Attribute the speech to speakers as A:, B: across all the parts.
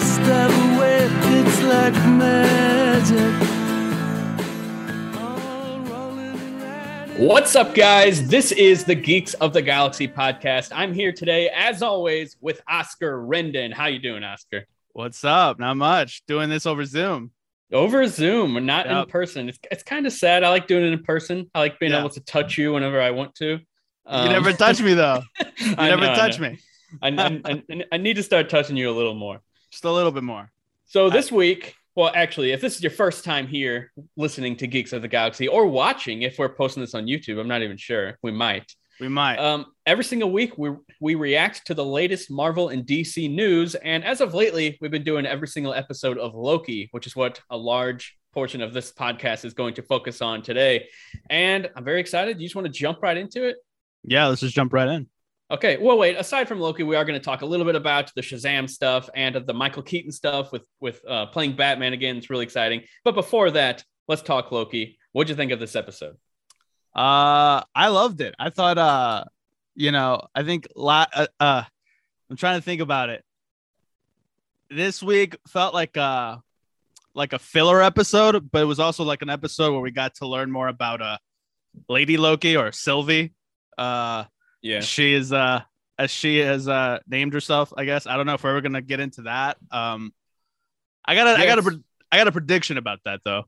A: step away, it's like magic. All rolling around.
B: What's up, guys? This is the Geeks of the Galaxy podcast. I'm here today, as always, with Oscar Rendon. How you doing, Oscar?
C: What's up? Not much. Doing this over Zoom.
B: Over Zoom, not in person. It's, it's kind of sad. I like doing it in person. I like being
C: Yeah.
B: able to touch you whenever I want to. Um,
C: you never touch me though. You never
B: know,
C: touch me.
B: I, I, I need to start touching you a little more.
C: Just a little bit more.
B: So this week, well, actually, if this is your first time here listening to Geeks of the Galaxy or watching, if we're posting this on YouTube, I'm not even sure. We might.
C: We might.
B: Um, every single week, we we react to the latest Marvel and DC news, and as of lately, we've been doing every single episode of Loki, which is what a large portion of this podcast is going to focus on today. And I'm very excited. You just want to jump right into it?
C: yeah, let's just jump right in.
B: Okay. Well, wait. Aside from Loki, we are going to talk a little bit about the Shazam stuff and the Michael Keaton stuff with with uh, playing Batman again. It's really exciting. But before that, let's talk Loki. What'd you think of this episode?
C: Uh I loved it. I thought uh you know, I think uh, uh I'm trying to think about it. This week felt like uh like a filler episode, but it was also like an episode where we got to learn more about uh Lady Loki or Sylvie. Uh
B: Yeah.
C: she is uh as she has uh named herself i guess i don't know if we're ever gonna get into that um i got a I got a
B: Yes.
C: i got a prediction about that though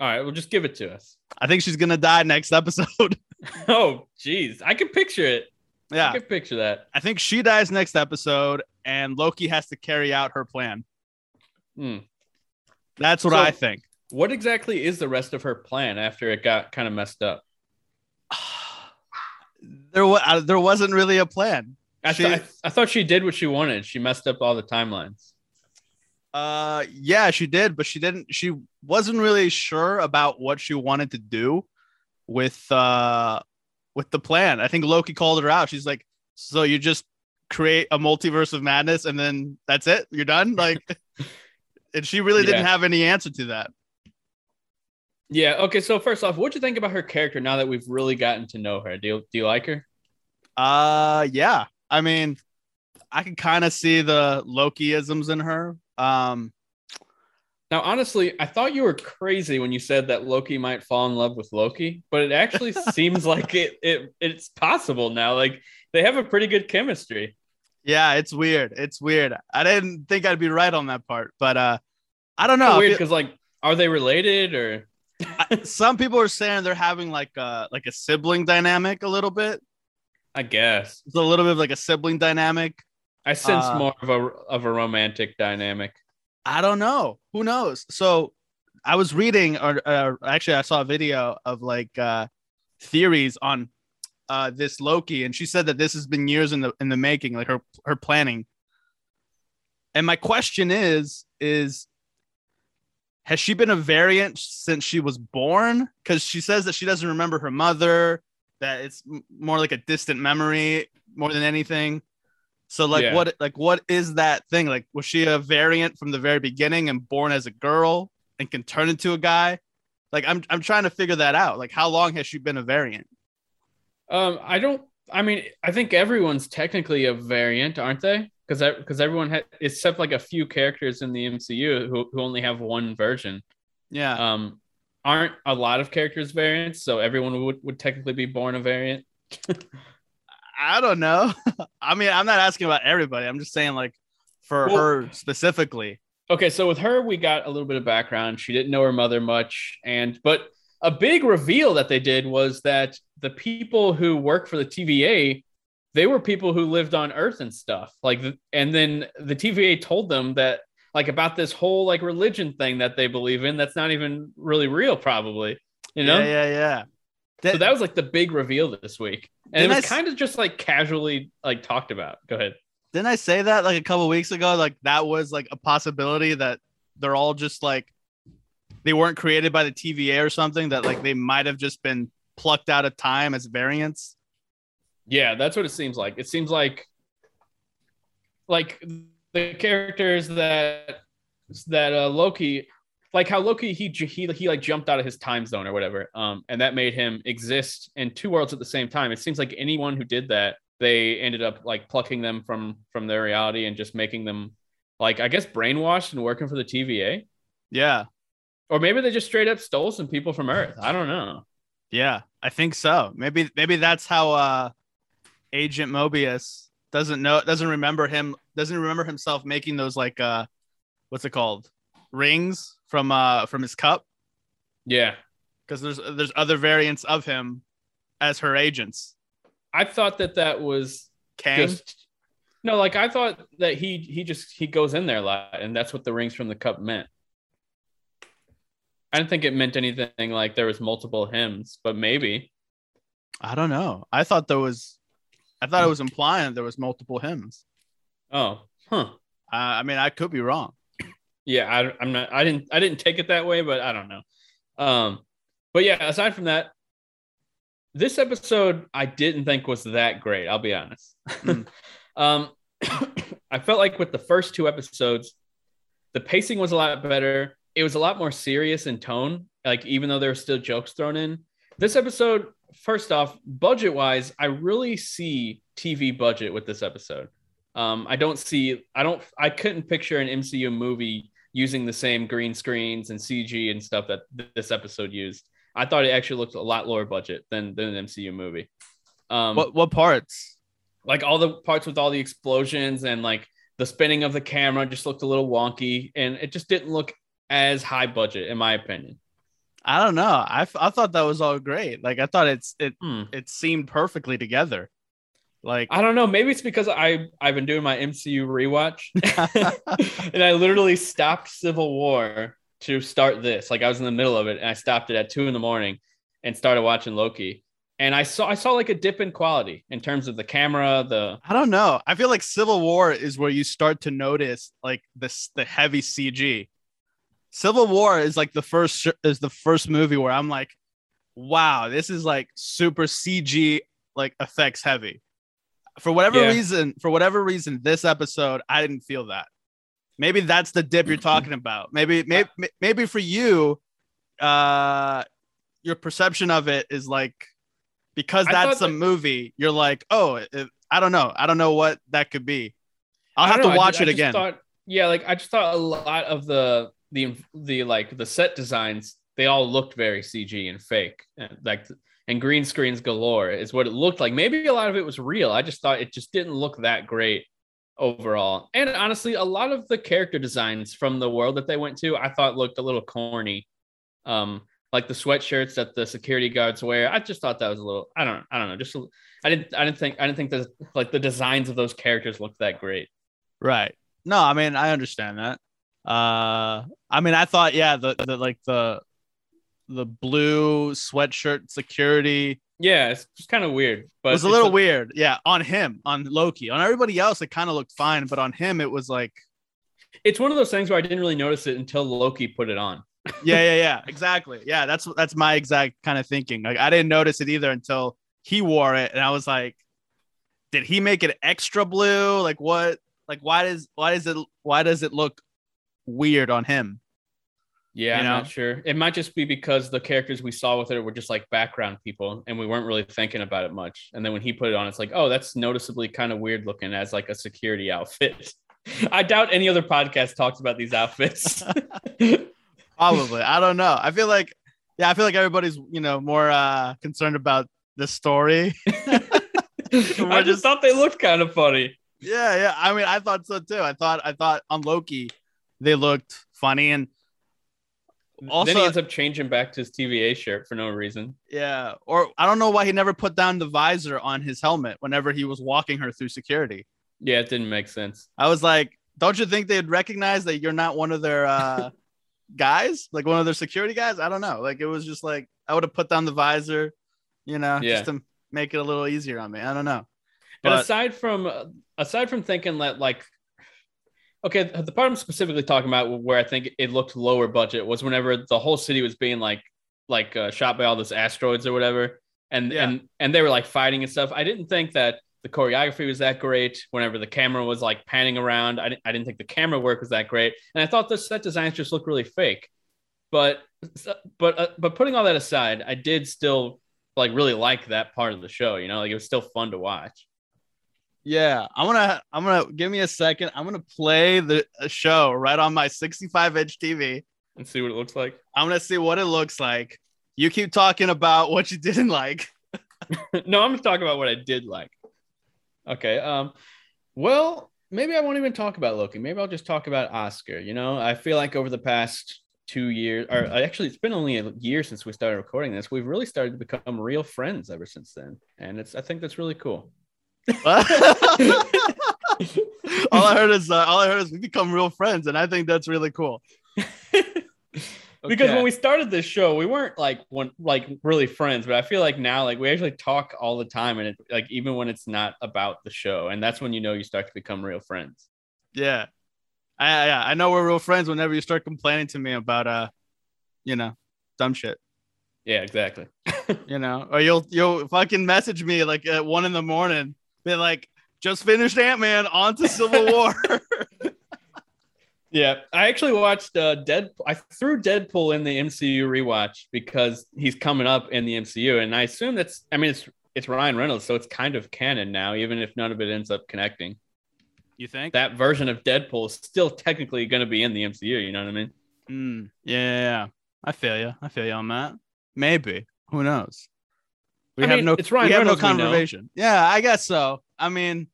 B: All right. Well, just give it to us.
C: i think she's gonna die next episode
B: Oh, jeez. I can picture it.
C: Yeah.
B: I can picture that.
C: i think she dies next episode and loki has to carry out her plan
B: Hmm.
C: that's what
B: So-
C: i think
B: What exactly is the rest of her plan after it got kind of messed up?
C: there was there wasn't really a plan
B: I,
C: She-
B: th- I, I thought she did what she wanted. She messed up all the timelines.
C: Uh, yeah, she did, but she didn't. She wasn't really sure about what she wanted to do with uh with the plan. I think Loki called her out. She's like, "So you just create a multiverse of madness, and then that's it? You're done?" Like, and she really didn't have any answer to that.
B: Yeah. Okay. So first off, what'd you think about her character now that we've really gotten to know her? Do you, do you like her?
C: Uh, yeah. I mean, I can kind of see the Lokiisms in her. Um,
B: Now, honestly, I thought you were crazy when you said that Loki might fall in love with Loki, but it actually seems like it, it it's possible now. Like they have a pretty good chemistry.
C: yeah, it's weird. It's weird. I didn't think I'd be right on that part, but uh, I don't know.
B: Kinda weird because like, are they related or?
C: Some people are saying they're having like a like a sibling dynamic a little bit.
B: I guess
C: It's a little bit of like a sibling dynamic.
B: I sense
C: Uh,
B: more of a of a romantic dynamic.
C: I don't know. Who knows? So I was reading, or uh, actually, I saw a video of like uh, theories on uh, this Loki, and she said that this has been years in the in the making, like her her planning. And my question is, is has she been a variant since she was born? Because she says that she doesn't remember her mother, that it's more like a distant memory more than anything. So like
B: Yeah.
C: what like what is that thing? Like was she a variant from the very beginning and born as a girl and can turn into a guy? Like I'm I'm trying to figure that out. Like how long has she been a variant?
B: Um, I don't. I mean, I think everyone's technically a variant, aren't they? Because because everyone had, except like a few characters in the MCU who, who only have one version.
C: Yeah.
B: Um, aren't a lot of characters variants, so everyone would, would technically be born a variant.
C: I don't know. I mean, I'm not asking about everybody. I'm just saying like for
B: Well-
C: her specifically.
B: Okay, so with her, we got a little bit of background. She didn't know her mother much, and but a big reveal that they did was that the people who work for the TVA, they were people who lived on Earth and stuff. Like, and then the TVA told them that like about this whole like religion thing that they believe in that's not even really real, probably. You know.
C: Yeah, yeah, yeah.
B: So that was like the big reveal this week, and it was
C: s-
B: kind of just like casually like talked about. Go ahead.
C: Didn't I say that like a couple weeks ago? Like that was like a possibility that they're all just like they weren't created by the TVA or something. That like they might have just been plucked out of time as variants.
B: Yeah, that's what it seems like. It seems like like the characters that that uh, Loki like how Loki he he he like jumped out of his time zone or whatever um and that made him exist in two worlds at the same time. It seems like anyone who did that they ended up like plucking them from from their reality and just making them like I guess brainwashed and working for the TVA,
C: Yeah.
B: or maybe they just straight up stole some people from Earth. I don't know.
C: Yeah, I think so. Maybe maybe that's how uh Agent Mobius doesn't know doesn't remember him doesn't remember himself making those like uh what's it called? Rings from uh from his cup
B: Yeah,
C: because there's there's other variants of him as her agents.
B: I thought that that was
C: Kang.
B: just no, like I thought that he he just he goes in there a lot, and that's what the rings from the cup meant. I didn't think it meant anything like there was multiple hymns, but maybe.
C: I don't know. I thought there was I thought it was implying there was multiple hymns.
B: Oh, huh.
C: Uh, I mean, I could be wrong.
B: Yeah, I, I'm not. I didn't. I didn't take it that way, but I don't know. Um, but yeah, aside from that, this episode I didn't think was that great. I'll be honest.
C: Mm.
B: um, I felt like with the first two episodes, the pacing was a lot better. It was a lot more serious in tone. Like even though there were still jokes thrown in, this episode. First off, budget wise, I really see TV budget with this episode. Um, I don't see. I don't. I couldn't picture an MCU movie using the same green screens and CG and stuff that th- this episode used. I thought it actually looked a lot lower budget than than an MCU movie. Um,
C: What what parts?
B: like all the parts with all the explosions and like the spinning of the camera just looked a little wonky and it just didn't look as high budget in my opinion.
C: I don't know. I, f- I thought that was all great. Like I thought it's it
B: Hmm.
C: it seemed perfectly together. Like
B: I don't know. Maybe it's because I I've been doing my MCU rewatch, and I literally stopped Civil War to start this. Like I was in the middle of it, and I stopped it at two in the morning, and started watching Loki. And I saw I saw like a dip in quality in terms of the camera, the
C: I don't know. I feel like Civil War is where you start to notice like this the heavy CG. Civil War is like the first is the first movie where I'm like, wow, this is like super CG like effects heavy. For whatever
B: Yeah.
C: reason, for whatever reason, this episode I didn't feel that. Maybe that's the dip you're talking about. Maybe maybe maybe for you, uh, your perception of it is like because that's a
B: that-
C: movie. You're like, oh, it, I don't know. I don't know what that could be. I'll have to
B: know, I
C: watch
B: ju- I
C: it
B: just
C: again.
B: thought- yeah, like I just thought a lot of the the the like the set designs they all looked very CG and fake, and like and green screens galore is what it looked like. Maybe a lot of it was real. I just thought it just didn't look that great overall. And honestly, a lot of the character designs from the world that they went to, I thought looked a little corny. Um, like the sweatshirts that the security guards wear. I just thought that was a little. I don't. I don't know. Just I didn't. I didn't think. I didn't think that like the designs of those characters looked that great.
C: Right. No, I mean I understand that. Uh I mean I thought yeah, the, the like the the blue sweatshirt security
B: Yeah, it's just kind of weird, but it
C: was a little weird. Yeah, on him, on Loki. On everybody else it kind of looked fine, but on him it was like
B: It's one of those things where I didn't really notice it until Loki put it on.
C: yeah, yeah, yeah. Exactly. Yeah, that's that's my exact kind of thinking. Like I didn't notice it either until he wore it and I was like did he make it extra blue? Like what? Like why does why does it why does it look weird on him?
B: Yeah,
C: You
B: I'm not sure. It might just be because the characters we saw with it were just like background people, and we weren't really thinking about it much. And then when he put it on, it's like, oh, that's noticeably kind of weird looking as like a security outfit. I doubt any other podcast talks about these outfits.
C: Probably. I don't know. I feel like yeah, I feel like everybody's, you know, more uh concerned about the story.
B: I just thought they looked kind of funny.
C: yeah, yeah. I mean, I thought so too. I thought I thought on Loki they looked funny and Also-
B: then he ends up changing back to his TVA shirt for no reason.
C: yeah, or I don't know why he never put down the visor on his helmet whenever he was walking her through security.
B: Yeah, it didn't make sense.
C: I was like, don't you think they'd recognize that you're not one of their uh guys? Like one of their security guys? I don't know. Like it was just like I would have put down the visor, you know,
B: Yeah.
C: just to make it a little easier on me. I don't know.
B: And
C: But-
B: aside from aside from thinking that like okay, the part I'm specifically talking about where I think it looked lower budget was whenever the whole city was being like like uh, shot by all those asteroids or whatever, and
C: Yeah.
B: and and they were like fighting and stuff. I didn't think that the choreography was that great. Whenever the camera was like panning around, I didn't, I didn't think the camera work was that great, and I thought the set designs just looked really fake. But but uh, but putting all that aside, I did still like really like that part of the show. You know, like it was still fun to watch.
C: Yeah, I'm gonna I'm gonna give me a second. I'm gonna play the show right on my 65 inch TV.
B: and see what it looks like.
C: I'm gonna see what it looks like. You keep talking about what you didn't like.
B: no, I'm just talking about what I did like. Okay. Um. Well, maybe I won't even talk about Loki. Maybe I'll just talk about Oscar. You know, I feel like over the past two years, or actually, it's been only a year since we started recording this. We've really started to become real friends ever since then, and it's I think that's really cool.
C: All I heard is uh, all I heard is we become real friends, and I think that's really cool.
B: because when we started this show, we weren't like one like really friends, but I feel like now like we actually talk all the time, and it like even when it's not about the show, and that's when you know you start to become real friends.
C: Yeah. I, I I know we're real friends whenever you start complaining to me about uh, you know, dumb shit.
B: Yeah, exactly.
C: You know, or you'll you'll fucking message me like at one in the morning, be like, just finished Ant Man, on to Civil War.
B: Yeah, I actually watched uh Dead. I threw Deadpool in the MCU rewatch because he's coming up in the MCU, and I assume that's. I mean, it's it's Ryan Reynolds, so it's kind of canon now, even if none of it ends up connecting.
C: you think?
B: That version of Deadpool is still technically going to be in the MCU. You know what I mean?
C: Mm, yeah, yeah, yeah. I feel you. I feel you on that. Maybe. Who knows? We
B: I
C: have
B: mean,
C: no.
B: it's Ryan
C: we have no
B: Reynolds, we know.
C: conversation. Yeah, I guess so. I mean,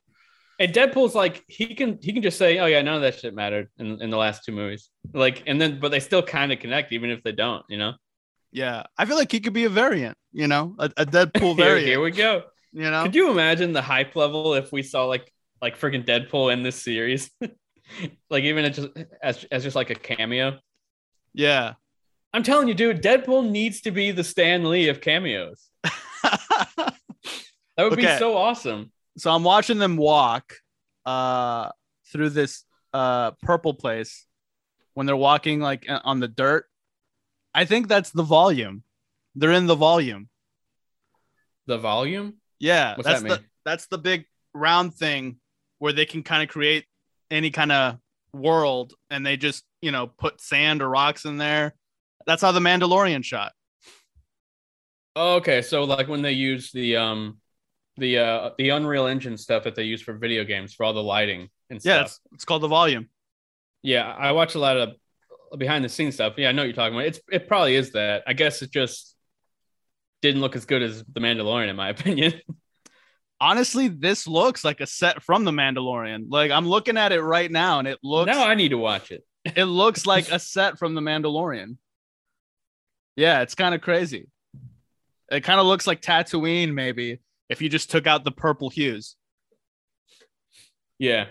B: And Deadpool's like he can he can just say, oh yeah, none of that shit mattered in, in the last two movies. Like, and then but they still kind of connect, even if they don't. You know?
C: yeah, I feel like he could be a variant. You know, a, a Deadpool variant.
B: here we go.
C: you know,
B: Could you imagine the hype level if we saw like like freaking Deadpool in this series? like even as just as, as just like a cameo.
C: yeah.
B: I'm telling you, dude, Deadpool needs to be the Stan Lee of cameos. That would be so awesome.
C: so I'm watching them walk uh through this uh purple place when they're walking like uh, on the dirt. I think that's the volume. They're in the volume.
B: The volume.
C: Yeah,
B: What's
C: that's
B: that
C: the
B: mean?
C: that's the big round thing where they can kind of create any kind of world and they just, you know, put sand or rocks in there. That's how the Mandalorian shot.
B: Okay, so like when they use the um the uh the Unreal Engine stuff that they use for video games for all the lighting and
C: Yeah,
B: stuff.
C: it's, it's called the volume.
B: Yeah, I watch a lot of behind the scenes stuff. Yeah, I know what you're talking about. It's it probably is that. I guess it just didn't look as good as The Mandalorian, in my opinion.
C: Honestly, this looks like a set from the Mandalorian. Like I'm looking at it right now and it looks
B: now I need to watch it.
C: it looks like a set from the Mandalorian. Yeah, it's kind of crazy. It kind of looks like Tatooine, maybe, if you just took out the purple hues.
B: Yeah,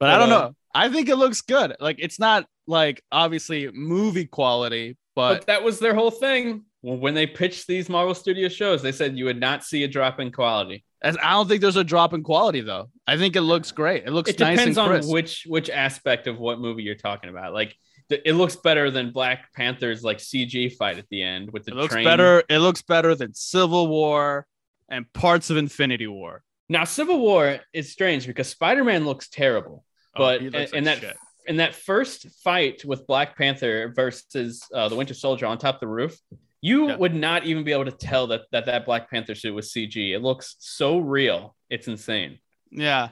C: But I don't
B: Uh,
C: know. I think it looks good. Like it's not like obviously movie quality,
B: but,
C: but
B: that was their whole thing. Well, when they pitched these Marvel Studios shows, they said you would not see a drop in quality.
C: as- I don't think there's a drop in quality though. I think it looks great. It looks
B: It
C: nice
B: depends on which which aspect of what movie you're talking about. Like it looks better than Black Panther's like CG fight at the end with the
C: it looks
B: train.
C: better. It looks better than Civil War and parts of Infinity War.
B: Now, Civil War is strange because Spider Man looks terrible,
C: Oh,
B: but in,
C: looks
B: in
C: like
B: that
C: shit.
B: in that first fight with Black Panther versus uh, the Winter Soldier on top of the roof, you
C: Yeah.
B: would not even be able to tell that that that Black Panther suit was CG. It looks so real, it's insane.
C: Yeah.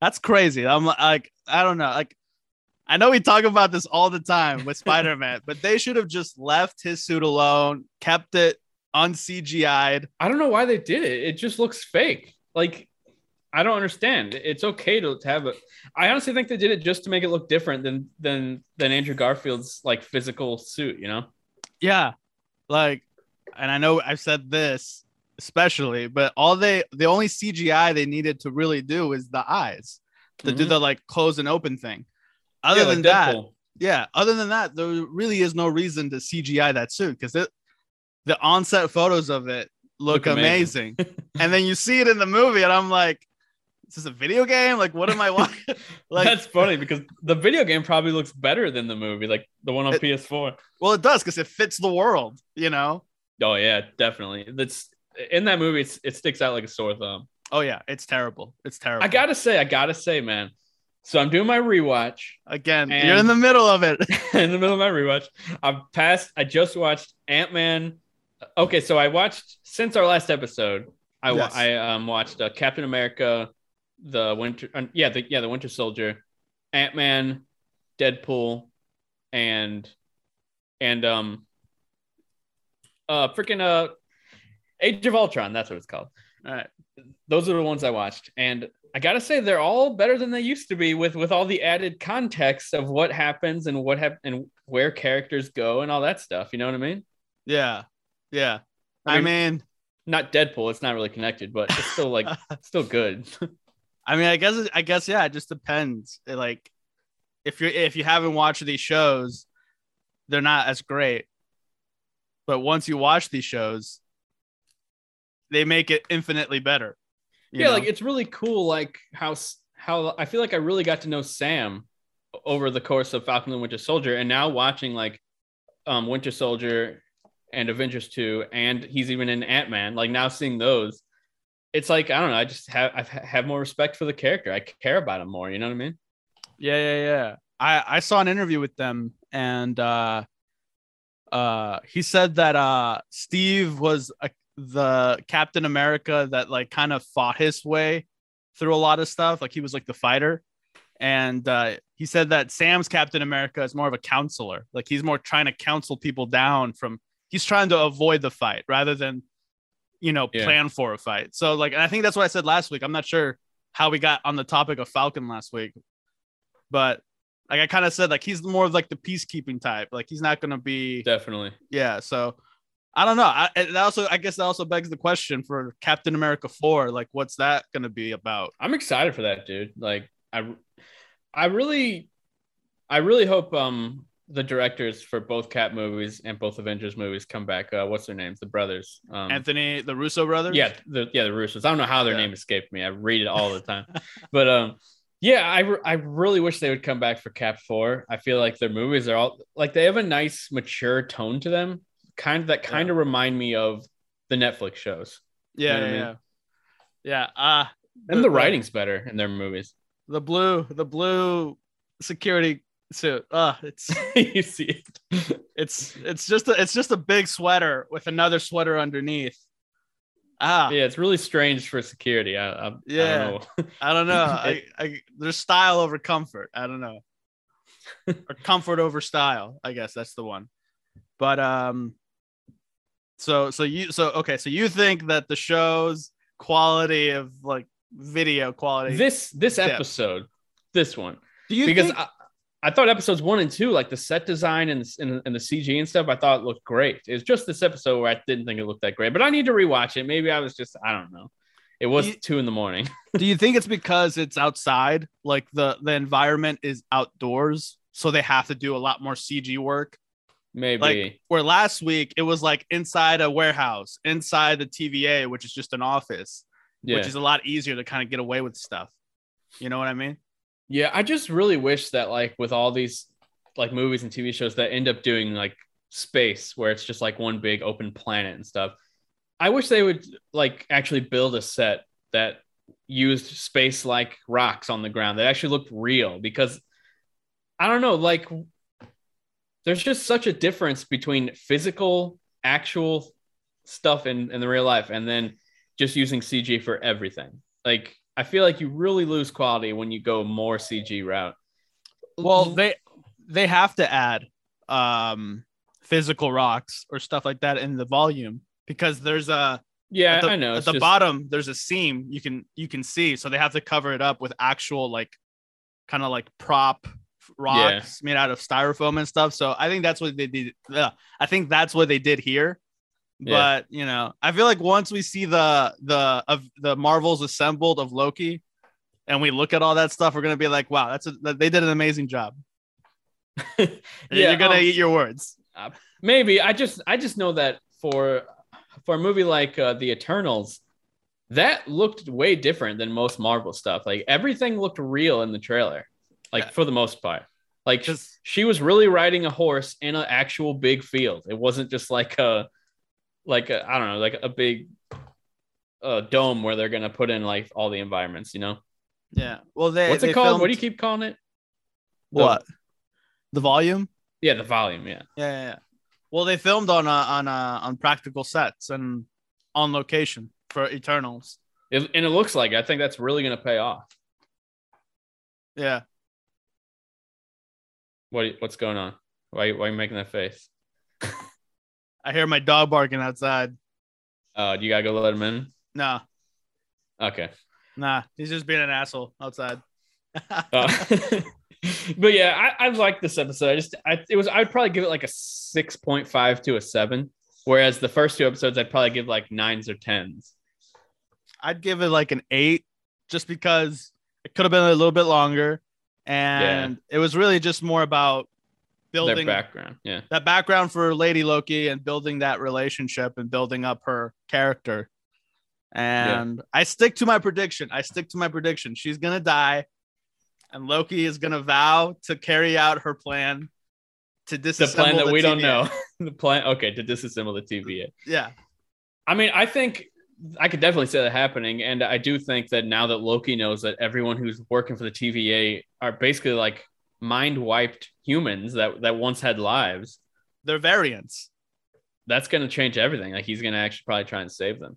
C: That's crazy. I'm like, I don't know. Like, I know we talk about this all the time with Spider Man, but they should have just left his suit alone, kept it un CGI'd.
B: I don't know why they did it. It just looks fake. Like I don't understand. It's okay to, to have it. I honestly think they did it just to make it look different than than than Andrew Garfield's like physical suit. You know.
C: Yeah. Like, and I know I've said this especially, but all they, the only CGI they needed to really do is the eyes to do
B: Mhm.
C: the like close and open thing. Other
B: Yeah, like
C: than that, yeah, other than that, there really is no reason to CGI that suit because it the on-set photos of it look,
B: Look
C: amazing.
B: amazing.
C: and then you see it in the movie, and I'm like, This is this a video game? Like, what am I watching? like,
B: That's funny because the video game probably looks better than the movie, like the one on
C: It-
B: PS4.
C: well, it does because it fits the world, you know.
B: Oh yeah, definitely. That's in that movie. It's, it sticks out like a sore thumb.
C: Oh yeah, it's terrible. It's terrible.
B: I gotta say, I gotta say, man. So I'm doing my rewatch.
C: again. You're in the middle of it.
B: in the middle of my rewatch. I've passed. I just watched Ant Man. Okay, so I watched since our last episode. I
C: Yes.
B: I um watched uh, Captain America, the Winter, uh, yeah, the yeah, the Winter Soldier, Ant Man, Deadpool, and and um, uh, freaking uh, Age of Ultron. That's what it's called.
C: All right.
B: Those are the ones I watched, and I gotta say they're all better than they used to be with with all the added context of what happens and what hap- and where characters go and all that stuff. You know what I mean?
C: Yeah. Yeah.
B: I
C: I
B: mean-
C: mean,
B: Not Deadpool. It's not really connected, but it's still like still good.
C: I mean, I guess I guess yeah, it just depends. It, like if you're if you haven't watched these shows, they're not as great. But once you watch these shows, they make it infinitely better.
B: Yeah,
C: know?
B: like it's really cool. Like how how I feel like I really got to know Sam over the course of Falcon and Winter Soldier, and now watching like um Winter Soldier and Avengers two, and he's even in Ant Man. Like now seeing those, it's like I don't know. I just have I have more respect for the character. I care about him more. You know what I mean?
C: Yeah, yeah, yeah. I I saw an interview with them and uh uh he said that uh Steve was a, the Captain America that like kind of fought his way through a lot of stuff, like he was like the fighter. And uh he said that Sam's Captain America is more of a counselor. Like he's more trying to counsel people down from he's trying to avoid the fight rather than you know
B: Yeah.
C: plan for a fight. So like and I think that's what I said last week. I'm not sure how we got on the topic of Falcon last week, but like I kind of said, like he's more of like the peacekeeping type. Like he's not gonna be,
B: Definitely.
C: yeah. So I don't know. I it also, I guess that also begs the question for Captain America Four. Like, what's that gonna be about?
B: I'm excited for that, dude. Like I I really I really hope um the directors for both Cap movies and both Avengers movies come back. Uh, what's their names? The brothers. Um,
C: Anthony, the Russo brothers.
B: yeah, the yeah the Russos. I don't know how their
C: Yeah.
B: name escaped me. I read it all the time, but um, yeah, I re- I really wish they would come back for Cap Four. I feel like their movies are all like they have a nice mature tone to them, kind of that kind of remind me of the Netflix shows,
C: yeah,
B: You know what I
C: yeah,
B: mean?
C: yeah. Yeah. Uh,
B: and the writing's better in their movies.
C: the blue, the blue security suit. Uh, it's
B: you see it.
C: it's it's just a, it's just a big sweater with another sweater underneath. Ah,
B: yeah, it's really strange for security. I, I,
C: Yeah.
B: I don't know.
C: I don't know. I, I there's style over comfort. I don't know. or comfort over style. I guess that's the one. But um so so you so okay, so you think that the show's quality of like video quality
B: this this
C: Yeah.
B: episode, this one,
C: do you
B: because
C: think,
B: I, I thought episodes one and two, like the set design and, and and the CG and stuff, I thought looked great. It was just this episode where I didn't think it looked that great, but I need to rewatch it. Maybe I was just I don't know. It was
C: You-
B: two in the morning.
C: do you think it's because it's outside? Like the the environment is outdoors, so they have to do a lot more CG work?
B: Maybe
C: Like where last week it was like inside a warehouse, inside the TVA, which is just an office.
B: yeah.
C: which is a lot easier to kind of get away with stuff. You know what I mean?
B: Yeah, I just really wish that like with all these like movies and TV shows that end up doing like space where it's just like one big open planet and stuff. I wish they would like actually build a set that used space like rocks on the ground that actually looked real because I don't know, like there's just such a difference between physical actual stuff in, in the real life and then just using CG for everything. Like I feel like you really lose quality when you go more CG route.
C: Well, they they have to add um physical rocks or stuff like that in the volume because there's a
B: yeah,
C: the,
B: I know.
C: at the
B: just-
C: bottom there's a seam you can you can see so they have to cover it up with actual like kind of like prop rocks made out of styrofoam and stuff. So i think that's what they did. Uh, i think that's what they did here.
B: Yeah.
C: but you know i feel like once we see the the of the marvels assembled of loki and we look at all that stuff we're gonna be like wow that's a, they did an amazing job.
B: Yeah,
C: you're gonna
B: um,
C: eat your words.
B: maybe. I just I just know that for for a movie like uh, The Eternals, that looked way different than most Marvel stuff. Like everything looked real in the trailer, like
C: Yeah.
B: for the most part. Like
C: Just-
B: she was really riding a horse in an actual big field. It wasn't just like a like a, I don't know, like a big uh, dome where they're gonna put in like all the environments. You know
C: yeah well they
B: what's
C: they
B: it called? What do you keep calling it?
C: what the volume
B: Yeah, the volume. Yeah.
C: Yeah, yeah, yeah. Well, they filmed on uh, on uh, on practical sets and on location for Eternals.
B: It, and it looks like. I think that's really going to pay off.
C: Yeah.
B: What what's going on? Why why are you making that face?
C: I hear my dog barking outside.
B: Uh, do you gotta go let him in?
C: Nah,
B: Okay.
C: nah. He's just being an asshole outside.
B: Uh, but yeah, I, I like this episode. I just I it was I'd probably give it like a six point five to a seven, whereas the first two episodes I'd probably give like nines or tens.
C: I'd give it like an eight just because it could have been a little bit longer. And it was really just more about
B: Their
C: building
B: background, yeah.
C: that background for Lady Loki and building that relationship and building up her character. And I stick to my prediction. I stick to my prediction. She's gonna die, and Loki is gonna vow to carry out her plan to disassemble
B: The plan that
C: the
B: we don't know. the plan, okay, to disassemble the TVA.
C: Yeah,
B: I mean, I think I could definitely see that happening, and I do think that now that Loki knows that everyone who's working for the TVA are basically like mind wiped humans that that once had lives,
C: they're variants.
B: that's going to change everything. Like he's going to actually probably try and save them.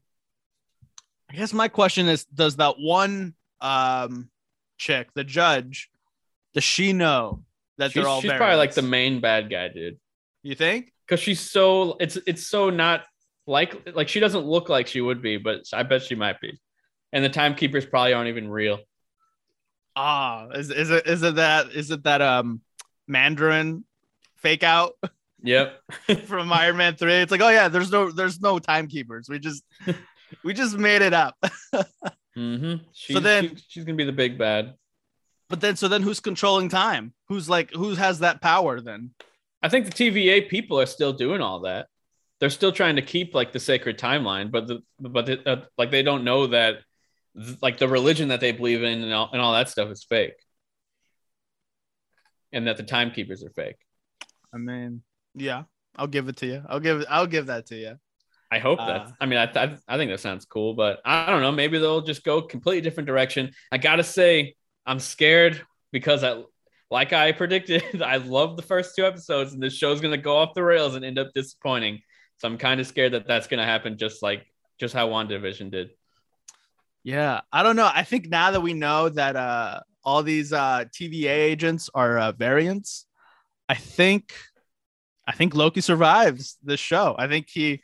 C: I guess my question is: Does that one um chick, the judge, does she know that
B: She's,
C: they're all
B: she's probably like the main bad guy, dude,
C: You think?
B: because she's so it's it's so not like like she doesn't look like she would be, but I bet she might be. And the timekeepers probably aren't even real.
C: Ah, is is it is it that is it that um Mandarin fake out
B: Yep.
C: from Iron Man 3? It's like, oh yeah, there's no there's no timekeepers. We just we just made it up.
B: Mm-hmm. She's,
C: then-
B: she's, she's gonna be the big bad.
C: But then so then who's controlling time? Who's like who has that power then?
B: I think the TVA people are still doing all that. They're still trying to keep like the sacred timeline, but the but the, uh, like they don't know that like the religion that they believe in and all, and all that stuff is fake, and that the timekeepers are fake.
C: I mean, yeah, I'll give it to you. I'll give I'll give that to you.
B: I hope
C: Uh,
B: that. I mean, I, I I think that sounds cool, but I don't know. Maybe they'll just go completely different direction. I gotta say, I'm scared because I, like I predicted, I love the first two episodes, and this show's gonna go off the rails and end up disappointing. So I'm kind of scared that that's gonna happen, just like just how WandaVision did.
C: Yeah, I don't know. I think now that we know that uh all these uh TVA agents are uh, variants, I think I think Loki survives this show. I think he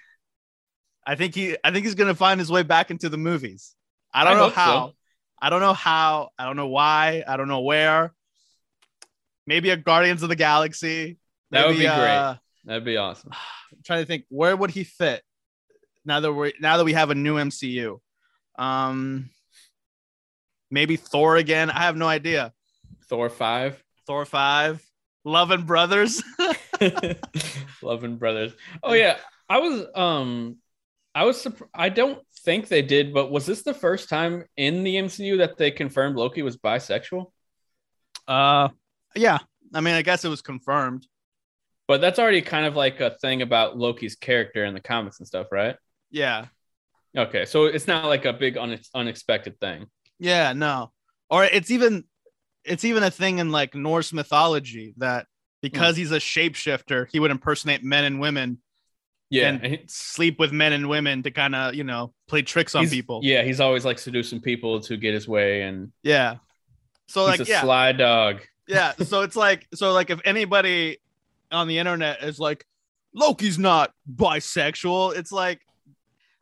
C: I think he I think he's going to find his way back into the movies. I don't
B: I
C: know
B: hope so.
C: how. I don't know how. I don't know why. I don't know where. Maybe a Guardians of the Galaxy.
B: That would
C: Maybe,
B: be great. That'd be awesome.
C: I'm trying to think where would he fit now that we're now that we have a new MCU. Um maybe Thor again. I have no idea.
B: Thor five,
C: Thor 5, Love and Brothers.
B: Loving Brothers. Oh yeah, I was um, I was surp- I don't think they did, but was this the first time in the MCU that they confirmed Loki was bisexual?
C: uh yeah. I mean, I guess it was confirmed.
B: But that's already kind of like a thing about Loki's character in the comics and stuff, right?
C: Yeah.
B: Okay, so it's not like a big une- unexpected thing.
C: Yeah, no. Or it's even it's even a thing in like Norse mythology that because hmm. he's a shapeshifter, he would impersonate men and women
B: Yeah,
C: and
B: he-
C: sleep with men and women to kind of, you know, play tricks on people.
B: Yeah, he's always like seducing people to get his way, and
C: Yeah. So like
B: a
C: yeah.
B: sly dog.
C: yeah so it's like so like if anybody on the internet is like loki's not bisexual it's like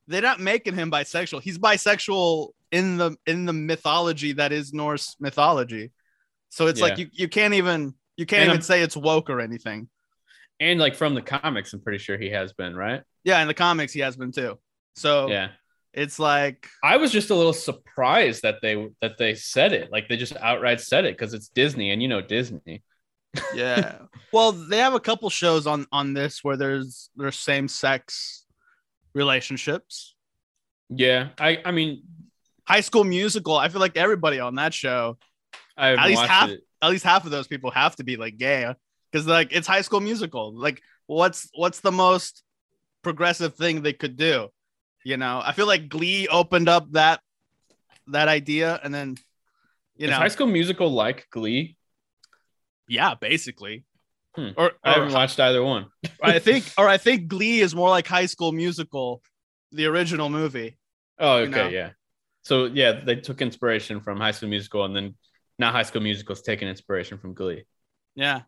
C: they're not making him bisexual he's bisexual in the in the mythology that is norse mythology so it's like you, you can't even you can't
B: And
C: even
B: I'm-
C: say it's woke or anything
B: And like from the comics, I'm pretty sure he has been, right?
C: yeah in the comics he has been too so
B: Yeah.
C: it's like
B: I was just a little surprised that they that they said it. Like they just outright said it because it's Disney, and you know Disney.
C: Yeah. Well they have a couple shows on on this where there's there's same sex relationships.
B: Yeah, I I mean
C: high school musical i feel like everybody on that show
B: I
C: At least half-
B: it.
C: at least half of those people have to be like gay because like it's high school musical. Like what's what's the most progressive thing they could do? You know i feel like glee opened up that that idea and then you
B: Is
C: know.
B: High School Musical like Glee?
C: Yeah basically
B: Hmm.
C: or,
B: I haven't watched either one.
C: i think or i think glee is more like high school musical the original movie
B: Oh,
C: You
B: okay,
C: know.
B: yeah. So yeah, they took inspiration from High School Musical, and then now High School Musical is taking inspiration from Glee.
C: Yeah.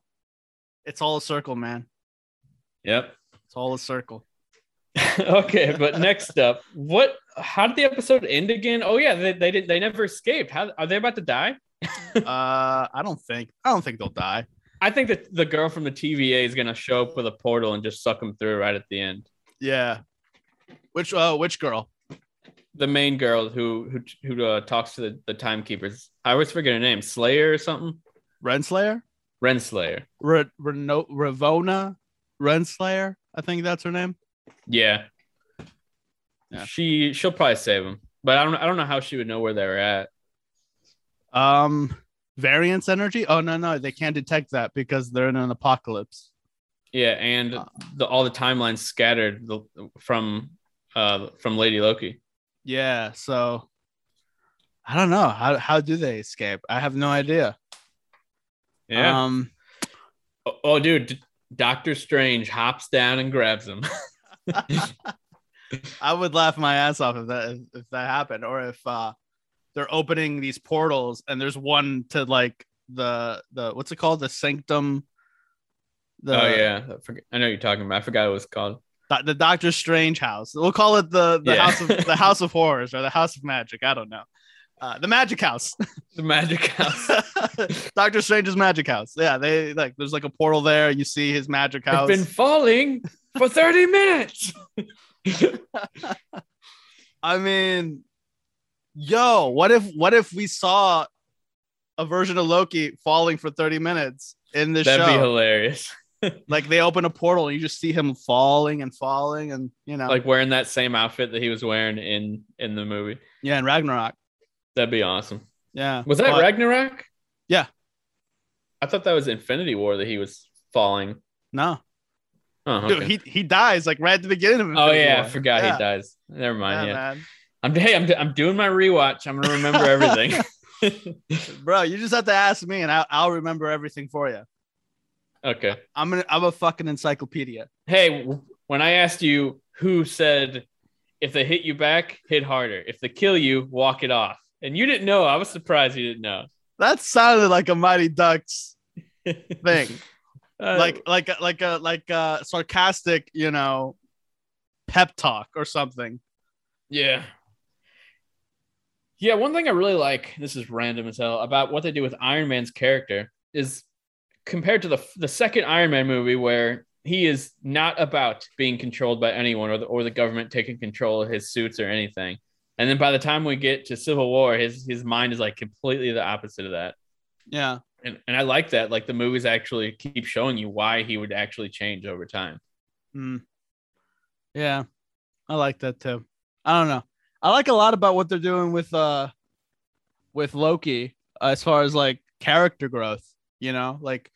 C: It's all a circle, man.
B: Yep.
C: It's all a circle.
B: okay, but next up, what? How did the episode end again? Oh yeah, they, they did. They never escaped. How are they about to die?
C: uh, I don't think I don't think they'll die.
B: I think that the girl from the TVA is gonna show up with a portal and just suck them through right at the end.
C: Yeah. Which uh which girl?
B: The main girl who who who uh, talks to the, the timekeepers. I always forget her name. Slayer or something.
C: Renslayer?
B: Renslayer.
C: Re- Reno- Ravonna Renslayer? I think that's her name.
B: Yeah.
C: Yeah.
B: She she'll probably save them, but I don't I don't know how she would know where they were at.
C: Um variance energy? Oh no, no, they can't detect that because they're in an apocalypse.
B: Yeah, and
C: Uh.
B: the all the timelines scattered the, from uh from Lady Loki.
C: Yeah, so I don't know. How how do they escape? I have no idea.
B: Yeah.
C: Um
B: oh, oh, dude, Doctor Strange hops down and grabs him.
C: I would laugh my ass off if that if that happened, or if uh they're opening these portals and there's one to like the the what's it called the sanctum. The,
B: oh yeah, I, forget, I know what you're talking about. I forgot what it was called.
C: Do- the Doctor Strange house. We'll call it the the
B: Yeah.
C: house of the House of Horrors or the House of Magic. I don't know. Uh, the Magic House.
B: The Magic House.
C: Doctor Strange's Magic House. Yeah, they like there's like a portal there. You see his Magic
B: I've
C: House.
B: been falling for 30 minutes.
C: I mean, yo, what if what if we saw a version of Loki falling for 30 minutes in the show?
B: That'd be hilarious.
C: Like they open a portal and you just see him falling and falling and you know,
B: Like wearing that same outfit that he was wearing in in the movie.
C: yeah, in Ragnarok.
B: That'd be awesome.
C: Yeah.
B: Was that
C: But-
B: Ragnarok?
C: Yeah.
B: I thought that was Infinity War that he was falling.
C: No.
B: Oh,
C: Dude, he he dies like right at the beginning of
B: it.
C: oh
B: yeah, I forgot
C: Yeah.
B: he dies. Never mind.
C: Yeah,
B: Yeah. I'm hey, I'm I'm doing my rewatch. I'm gonna remember everything.
C: Bro, you just have to ask me and I'll, I'll remember everything for you.
B: okay.
C: I'm gonna I'm a fucking encyclopedia.
B: Hey, when I asked you who said if they hit you back, hit harder. If they kill you, walk it off. And you didn't know. I was surprised you didn't know.
C: That sounded like a Mighty Ducks thing.
B: Uh,
C: like like like a like a sarcastic, you know, pep talk or something.
B: Yeah. Yeah, one thing I really like, this is random as hell, about what they do with Iron Man's character is compared to the the second Iron Man movie where he is not about being controlled by anyone or the, or the government taking control of his suits or anything. And then by the time we get to Civil War, his his mind is like completely the opposite of that.
C: Yeah.
B: And and I like that. Like the movies actually keep showing you why he would actually change over time.
C: Mm. Yeah. I like that too. I don't know. I like a lot about what they're doing with uh with Loki as far as like character growth, you know? Like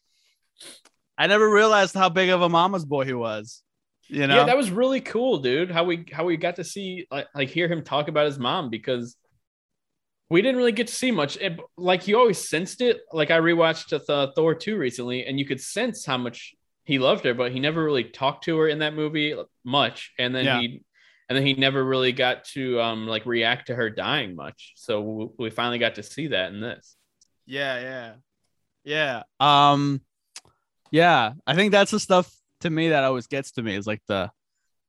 C: I never realized how big of a mama's boy he was. You know?
B: Yeah, that was really cool, dude. How we how we got to see like like hear him talk about his mom because we didn't really get to see much. It, like you always sensed it. Like I rewatched uh, Thor two recently, and you could sense how much he loved her, but he never really talked to her in that movie much. And then
C: Yeah.
B: he and then he never really got to um like react to her dying much. So we, we finally got to see that in this.
C: Yeah, yeah. Yeah. Um yeah, I think that's the stuff to me that always gets to me is like the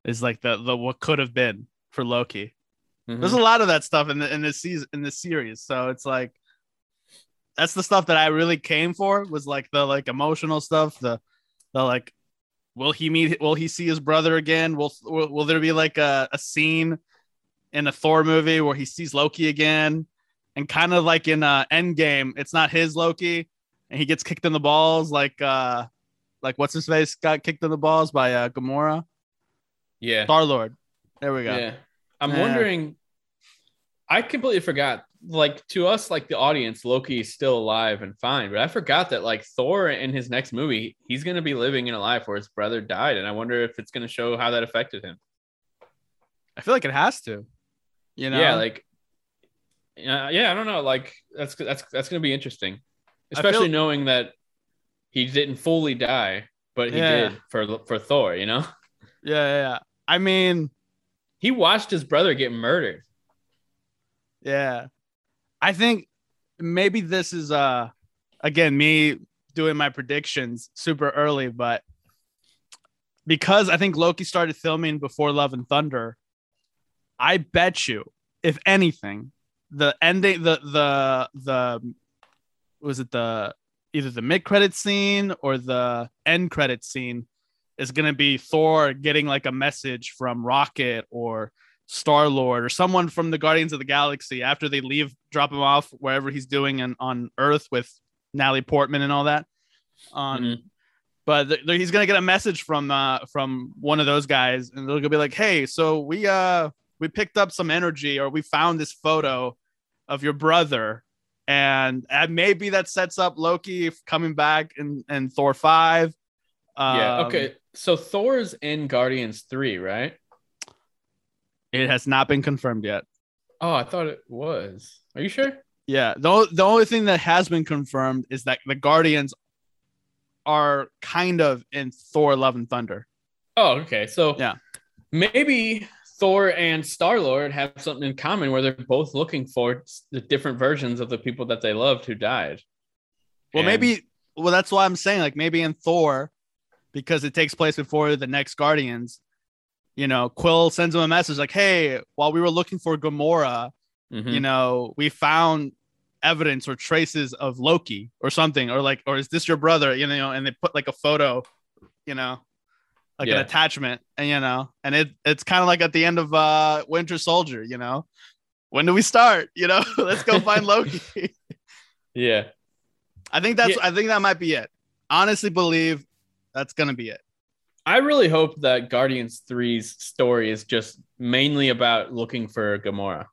C: is like the the what could have been for Loki.
B: Mhm.
C: There's a lot of that stuff in the in this season in this series. So it's like that's the stuff that I really came for was like the like emotional stuff, the the like will he meet will he see his brother again? Will will, will there be like a, a scene in a Thor movie where he sees Loki again? And kind of like in uh Endgame, it's not his Loki and he gets kicked in the balls like uh like what's his face got kicked in the balls by uh Gamora.
B: yeah.
C: Star Lord. There we go.
B: Yeah. I'm
C: Yeah.
B: wondering. I completely forgot. Like to us, like the audience, Loki is still alive and fine. But I forgot that like Thor in his next movie, he's gonna be living in a life where his brother died, and I wonder if it's gonna show how that affected him.
C: I feel like it has to. You know?
B: Yeah, like, yeah, yeah. I don't know. Like that's that's that's gonna be interesting,
C: I feel-
B: especially knowing that he didn't fully die, but he
C: Yeah.
B: did for for Thor. You know,
C: Yeah, yeah, yeah. I mean,
B: he watched his brother get murdered.
C: Yeah. I think maybe this is uh again me doing my predictions super early, but because I think Loki started filming before Love and Thunder, I bet you, if anything, the ending the the the was it the either the mid credit scene or the end credit scene is gonna be Thor getting like a message from Rocket or Star Lord or someone from the Guardians of the Galaxy after they leave, drop him off wherever he's doing and on Earth with Natalie Portman and all that. Um,
B: Mhm.
C: but th- th- he's gonna get a message from uh from one of those guys, and they're gonna be like, "Hey, so we uh we picked up some energy, or we found this photo of your brother." And, and maybe that sets up Loki coming back in, in Thor 5.
B: yeah.
C: Um,
B: Okay. So Thor's in Guardians 3, right?
C: It has not been confirmed yet.
B: Oh, I thought it was. Are you sure?
C: Yeah. The, the only thing that has been confirmed is that the Guardians are kind of in Thor Love and Thunder.
B: Oh, okay. So
C: Yeah.
B: maybe Thor and Star Lord have something in common where they're both looking for the different versions of the people that they loved who died.
C: Well,
B: And-
C: maybe. Well, that's why I'm saying like maybe in Thor, because it takes place before the next Guardians. You know, Quill sends him a message like, "Hey, while we were looking for Gamora,
B: Mhm.
C: you know, we found evidence or traces of Loki or something, or like, or is this your brother? You know, and they put like a photo, you know, like
B: Yeah.
C: an attachment, and you know, and it it's kind of like at the end of uh Winter Soldier, you know, when do we start? You know, let's go find Loki.
B: yeah.
C: I think that's
B: Yeah.
C: I think that might be it. Honestly, believe that's gonna be it.
B: I really hope that Guardians 3's story is just mainly about looking for Gamora.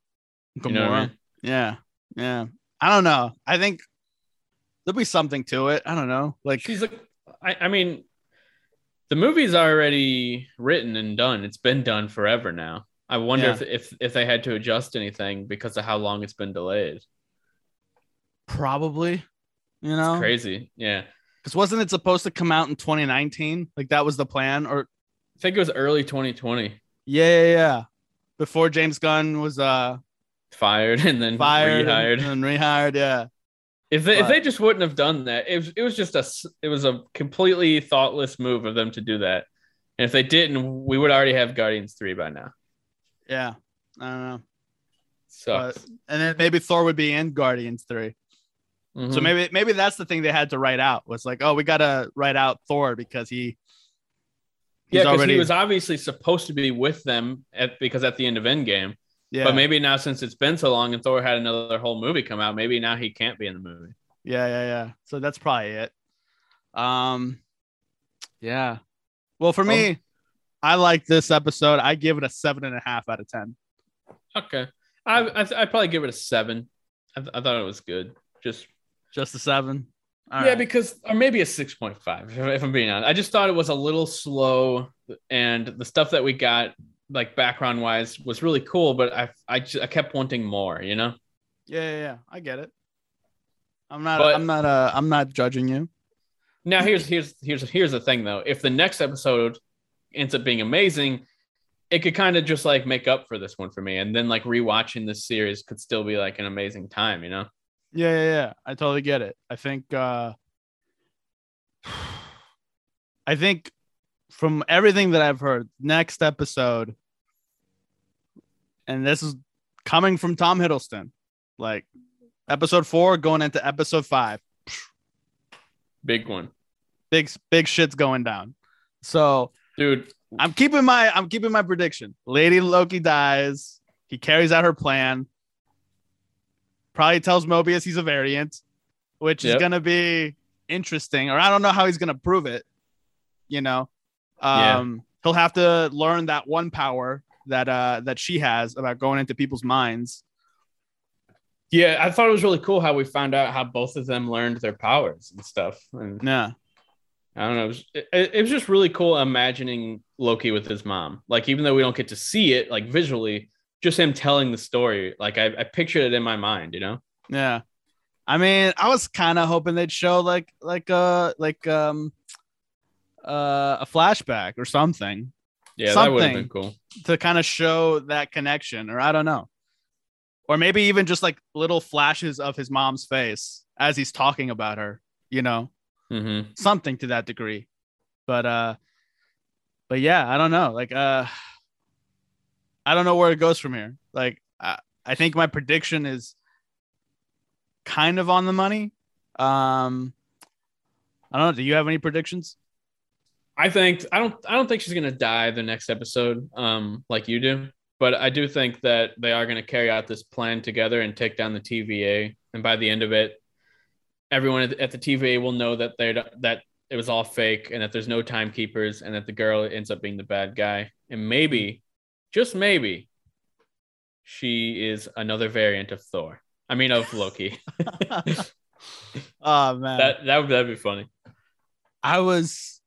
B: You know I mean?
C: Yeah, yeah. I don't know. I think there'll be something to it. I don't know. Like,
B: She's like, I, I mean, the movie's already written and done. It's been done forever now. I wonder
C: Yeah.
B: if, if if they had to adjust anything because of how long it's been delayed.
C: probably, you know,
B: Crazy. Yeah.
C: Because wasn't it supposed to come out in 2019? Like that was the plan, or
B: I think it was early 2020.
C: yeah, yeah, yeah. Before James Gunn was uh
B: Fired and then
C: fired
B: rehired.
C: and, and rehired. Yeah,
B: If they, if they just wouldn't have done that, it was, it was just a it was a completely thoughtless move of them to do that. And if they didn't, we would already have Guardians three by now.
C: yeah. I don't know.
B: So
C: and then maybe Thor would be in Guardians three.
B: Mm-hmm.
C: So maybe maybe that's the thing they had to write out was like, oh, we gotta write out Thor because he.
B: yeah, because
C: already
B: he was obviously supposed to be with them at because at the end of Endgame.
C: yeah
B: But maybe now since it's been so long and Thor had another whole movie come out, maybe now he can't be in the movie.
C: Yeah, yeah, yeah. So that's probably it. Um, yeah. Well, for me, I like this episode. I give it a seven and a half out of ten.
B: Okay, I I I'd probably give it a seven. I, th- I thought it was good. Just
C: Just a seven. All
B: yeah,
C: right.
B: because or maybe a six point five. If, if I'm being honest, I just thought it was a little slow, and the stuff that we got like background wise was really cool, but I I, ju- I kept wanting more. You know.
C: yeah, yeah, yeah. I get it. I'm not.
B: But-
C: I'm not. Uh, I'm not judging you.
B: Now here's here's here's here's the thing though. If the next episode ends up being amazing, it could kind of just like make up for this one for me, and then like rewatching this series could still be like an amazing time. You know.
C: Yeah, yeah, yeah. I totally get it. I think. uh I think from everything that I've heard, next episode, and this is coming from Tom Hiddleston, like episode four going into episode five,
B: Big one,
C: big big shit's going down. So
B: dude.
C: I'm keeping my I'm keeping my prediction. Lady Loki dies. He carries out her plan. Probably tells Mobius he's a variant, which is gonna be interesting. Or I don't know how he's gonna prove it. You know,
B: Yeah.
C: um, he'll have to learn that one power that uh that she has about going into people's minds.
B: Yeah, I thought it was really cool how we found out how both of them learned their powers and stuff. And
C: Yeah,
B: I don't know, it was, it, it was just really cool imagining Loki with his mom. Like, even though we don't get to see it, like visually, just him telling the story. Like, I, I pictured it in my mind, you know?
C: yeah. I mean, I was kind of hoping they'd show like like uh like um uh a flashback or something.
B: Yeah, that would have been cool.
C: to kind of show that connection, or I don't know. or maybe even just like little flashes of his mom's face as he's talking about her, you know,
B: Mm-hmm.
C: something to that degree. But uh but yeah, I don't know. Like uh I don't know where it goes from here. Like I, I think my prediction is kind of on the money. Um I don't know. Do you have any predictions?
B: I think I don't I don't think she's gonna die the next episode, um, like you do. But I do think that they are gonna carry out this plan together and take down the TVA. And by the end of it, everyone at the- TVA will know that they that it was all fake and that there's no timekeepers and that the girl ends up being the bad guy. And maybe, just maybe, she is another variant of Thor. I mean of Loki.
C: oh man.
B: that that would that'd be funny.
C: I was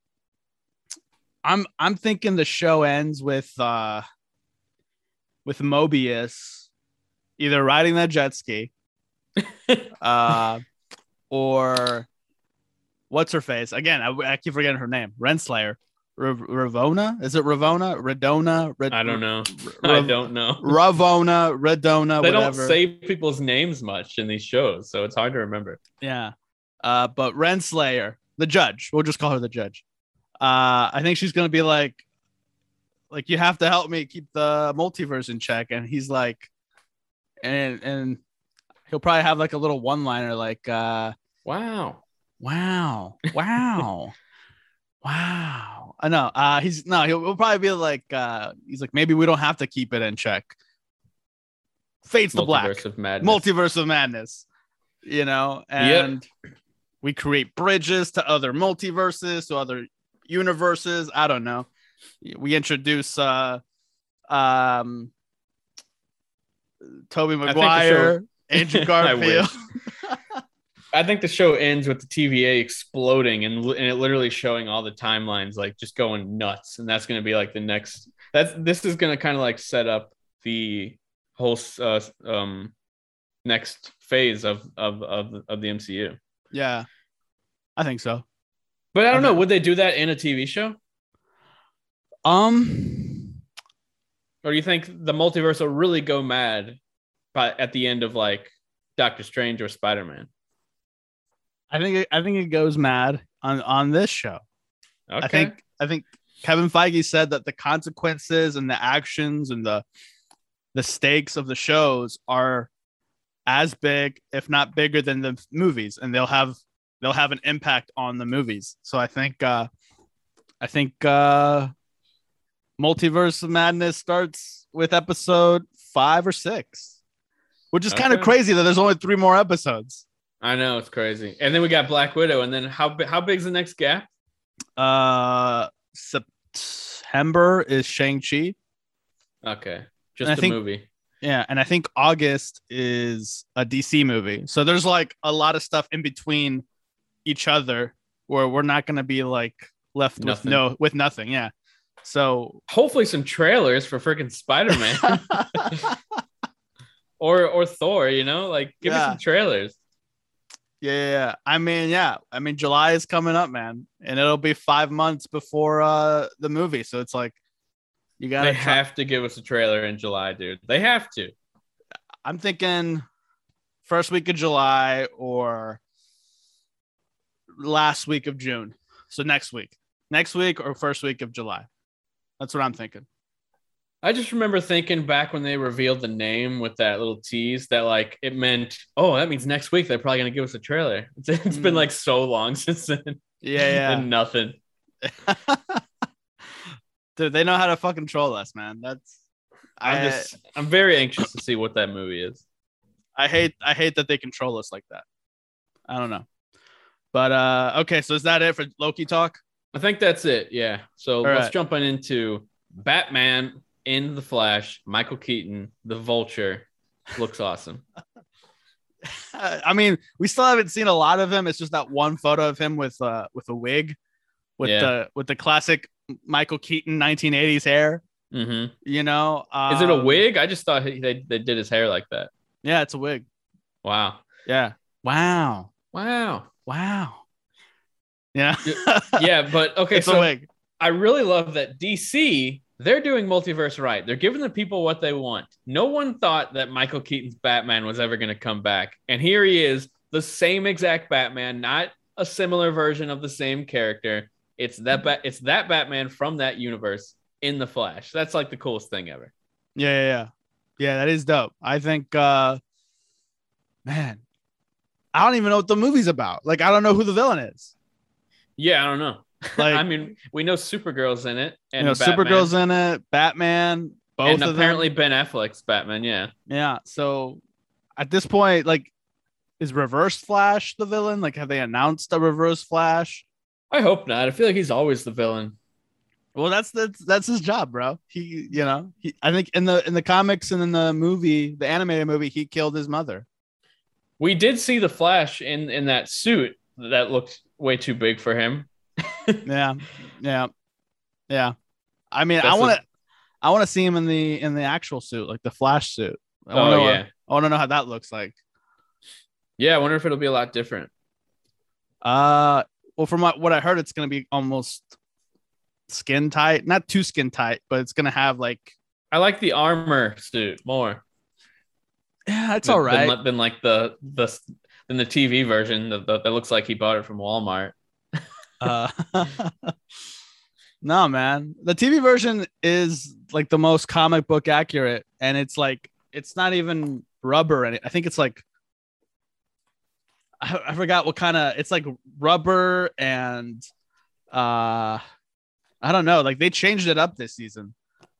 C: I'm I'm thinking the show ends with uh with Mobius either riding that jet ski uh or what's her face? Again, I, I keep forgetting her name. Renslayer. R- Ravonna? Is it Ravonna? Redona? Red-
B: I don't know. I don't know.
C: Ravonna, Redona,
B: they
C: whatever.
B: don't say people's names much in these shows, so it's hard to remember.
C: Yeah. Uh, but Renslayer, the judge, we'll just call her the judge. Uh, I think she's gonna be like, like you have to help me keep the multiverse in check, and he's like, and and he'll probably have like a little one liner like, uh,
B: Wow.
C: wow, wow, wow. I know. Uh, he's no, he'll, he'll probably be like, uh, he's like, maybe we don't have to keep it in check. Fates the black
B: Multiverse of madness.
C: multiverse of madness you know and we create bridges to other multiverses to other universes i don't know we introduce uh um toby maguire andrew garfield.
B: I think the show ends with the TVA exploding and, and it literally showing all the timelines like just going nuts, and that's going to be like the next. That's this is going to kind of like set up the whole uh, um next phase of of of of the MCU.
C: yeah i think so
B: But I don't know. Would they do that in a TV show,
C: um
B: or do you think the multiverse will really go mad, by at the end of like Doctor Strange or Spider Man?
C: I think it, i think it goes mad on on this show
B: Okay.
C: I think I think Kevin Feige said that the consequences and the actions and the the stakes of the shows are as big, if not bigger, than the movies, and they'll have they'll have an impact on the movies. So I think uh I think uh Multiverse of Madness starts with episode five or six, which is kind of crazy that there's only three more episodes.
B: I know it's crazy. And then we got Black Widow, and then how how big's the next gap?
C: Uh September is Shang-Chi.
B: Okay, just
C: I
B: the
C: think-
B: movie.
C: Yeah, and I think August is a DC movie. So there's like a lot of stuff in between each other where we're not going to be like left with no with nothing. Yeah. So
B: Hopefully, some trailers for freaking Spider Man or or Thor. You know, like give me some trailers.
C: Yeah, yeah, yeah. I mean, yeah. I mean, July is coming up, man, and it'll be 5 months before uh the movie. So it's like you got
B: They
C: to
B: have to give us a trailer in July, dude. They have to.
C: I'm thinking first week of July or last week of June. So next week. Next week or first week of July. That's what I'm thinking.
B: I just remember thinking back when they revealed the name with that little tease that like it meant, oh, that means next week they're probably gonna give us a trailer. It's, it's been
C: Mm.
B: like so long since then.
C: Yeah,
B: and nothing.
C: Dude, they know how to fucking troll us, man. That's
B: I'm
C: I,
B: just I'm very anxious to see what that movie is.
C: I hate I hate that they control us like that. I don't know. But uh okay, so is that it for Loki talk?
B: I think that's it. Yeah. So
C: All
B: let's
C: right.
B: jump on into Batman in the Flash. Michael Keaton, the Vulture, looks awesome.
C: I mean, we still haven't seen a lot of him. It's just that one photo of him with uh with a wig, with
B: Yeah.
C: the with the classic Michael Keaton 1980s hair.
B: hmm
C: You know,
B: Is it a
C: Um,
B: wig? I just thought he, they they did his hair like that.
C: Yeah, it's a wig.
B: Wow.
C: Yeah. Wow.
B: Wow.
C: Wow. Yeah.
B: Yeah, but okay.
C: it's a
B: so
C: wig.
B: I really love that DC they're doing multiverse right. They're giving the people what they want. No one thought that Michael Keaton's Batman was ever going to come back. And here he is, the same exact Batman, not a similar version of the same character. It's that ba- it's that Batman from that universe in the Flash. That's like the coolest thing ever.
C: Yeah, yeah, yeah. Yeah, that is dope. I think uh man, I don't even know what the movie's about. Like I don't know who the villain is.
B: Yeah, I don't know.
C: Like
B: I mean, we know Supergirl's in it,
C: you
B: and
C: know,
B: Batman,
C: Supergirl's in it, Batman, both
B: and apparently
C: them.
B: Ben Affleck's Batman. Yeah,
C: Yeah. So at this point, like is Reverse Flash the villain? Like have they announced a Reverse Flash?
B: I hope not. I feel like he's always the villain.
C: Well, that's that's that's his job, bro. He, you know, he, I think in the in the comics and in the movie, the animated movie, he killed his mother.
B: We did see the Flash in in that suit that looked way too big for him.
C: yeah, yeah, yeah. I mean, I want to, I want to see him in the in the actual suit, like the Flash suit. I
B: Oh
C: know,
B: yeah,
C: I want to know how that looks like.
B: yeah. I wonder if it'll be a lot different.
C: Uh, well, from what, what I heard, it's gonna be almost skin tight, not too skin tight, but it's gonna have like,
B: I like the armor suit more.
C: yeah, it's
B: than-
C: all right.
B: Than, than like the the than the TV version that, that looks like he bought it from Walmart.
C: Uh, no, man. The TV version is like the most comic book accurate, and it's like it's not even rubber, and I think it's like I, I forgot what kind of it's like rubber and uh I don't know. Like they changed it up this season.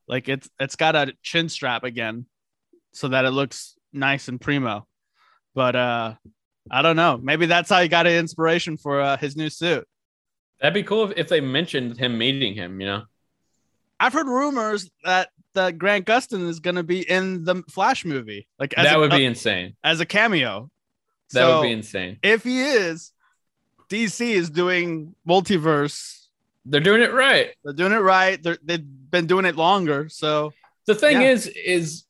C: Like it's it's got a chin strap again, so that it looks nice and primo. But uh I don't know. Maybe that's how he got an inspiration for uh, his new suit.
B: That'd be cool if, if they mentioned him meeting him. You know,
C: I've heard rumors that that Grant Gustin is going to be in the Flash movie, like as
B: that
C: a,
B: would be insane.
C: as a cameo.
B: That
C: So,
B: would be insane.
C: if he is, DC is doing multiverse.
B: They're doing it right.
C: They're doing it right. They're, they've been doing it longer. So
B: The thing
C: Yeah.
B: is, is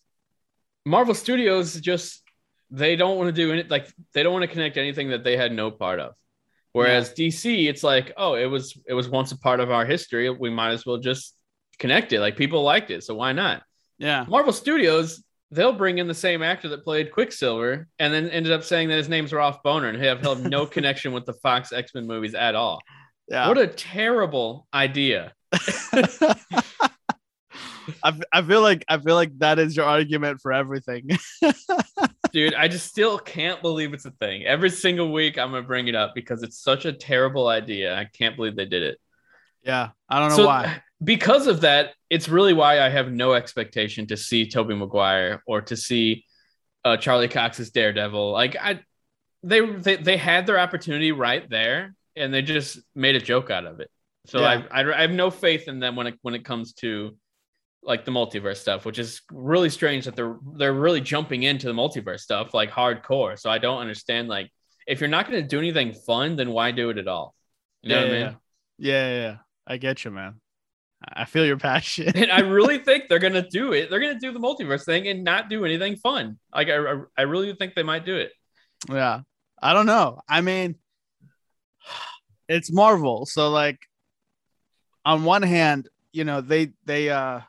B: Marvel Studios just they don't want to do it like they don't want to connect anything that they had no part of. Whereas DC, it's like, oh, it was it was once a part of our history. We might as well just connect it. Like people liked it, so why not?
C: yeah,
B: Marvel Studios, they'll bring in the same actor that played Quicksilver, and then ended up saying that his name's Ralph Bohner, and have, he'll have no connection with the Fox X Men movies at all.
C: yeah.
B: What a terrible idea!
C: I, I feel like I feel like that is your argument for everything.
B: dude i just still can't believe it's a thing. Every single week i'm gonna bring it up because it's such a terrible idea. I can't believe they did it.
C: Yeah, I don't know
B: so
C: why.
B: because of that it's really why i have no expectation to see toby maguire or to see uh, charlie cox's daredevil. Like i they, they they had their opportunity right there and they just made a joke out of it. So
C: Yeah.
B: I, I i have no faith in them when it when it comes to like the multiverse stuff, which is really strange that they're they're really jumping into the multiverse stuff like hardcore. So I don't understand like if you're not going to do anything fun, then why do it at all? You know
C: yeah,
B: what I
C: yeah,
B: mean?
C: yeah, yeah, yeah. I get you, man. I feel your passion.
B: And I really think they're going to do it. They're going to do the multiverse thing and not do anything fun. Like I- I really think they might do it.
C: yeah, I don't know. I mean, it's Marvel, so like, on one hand, you know they they uh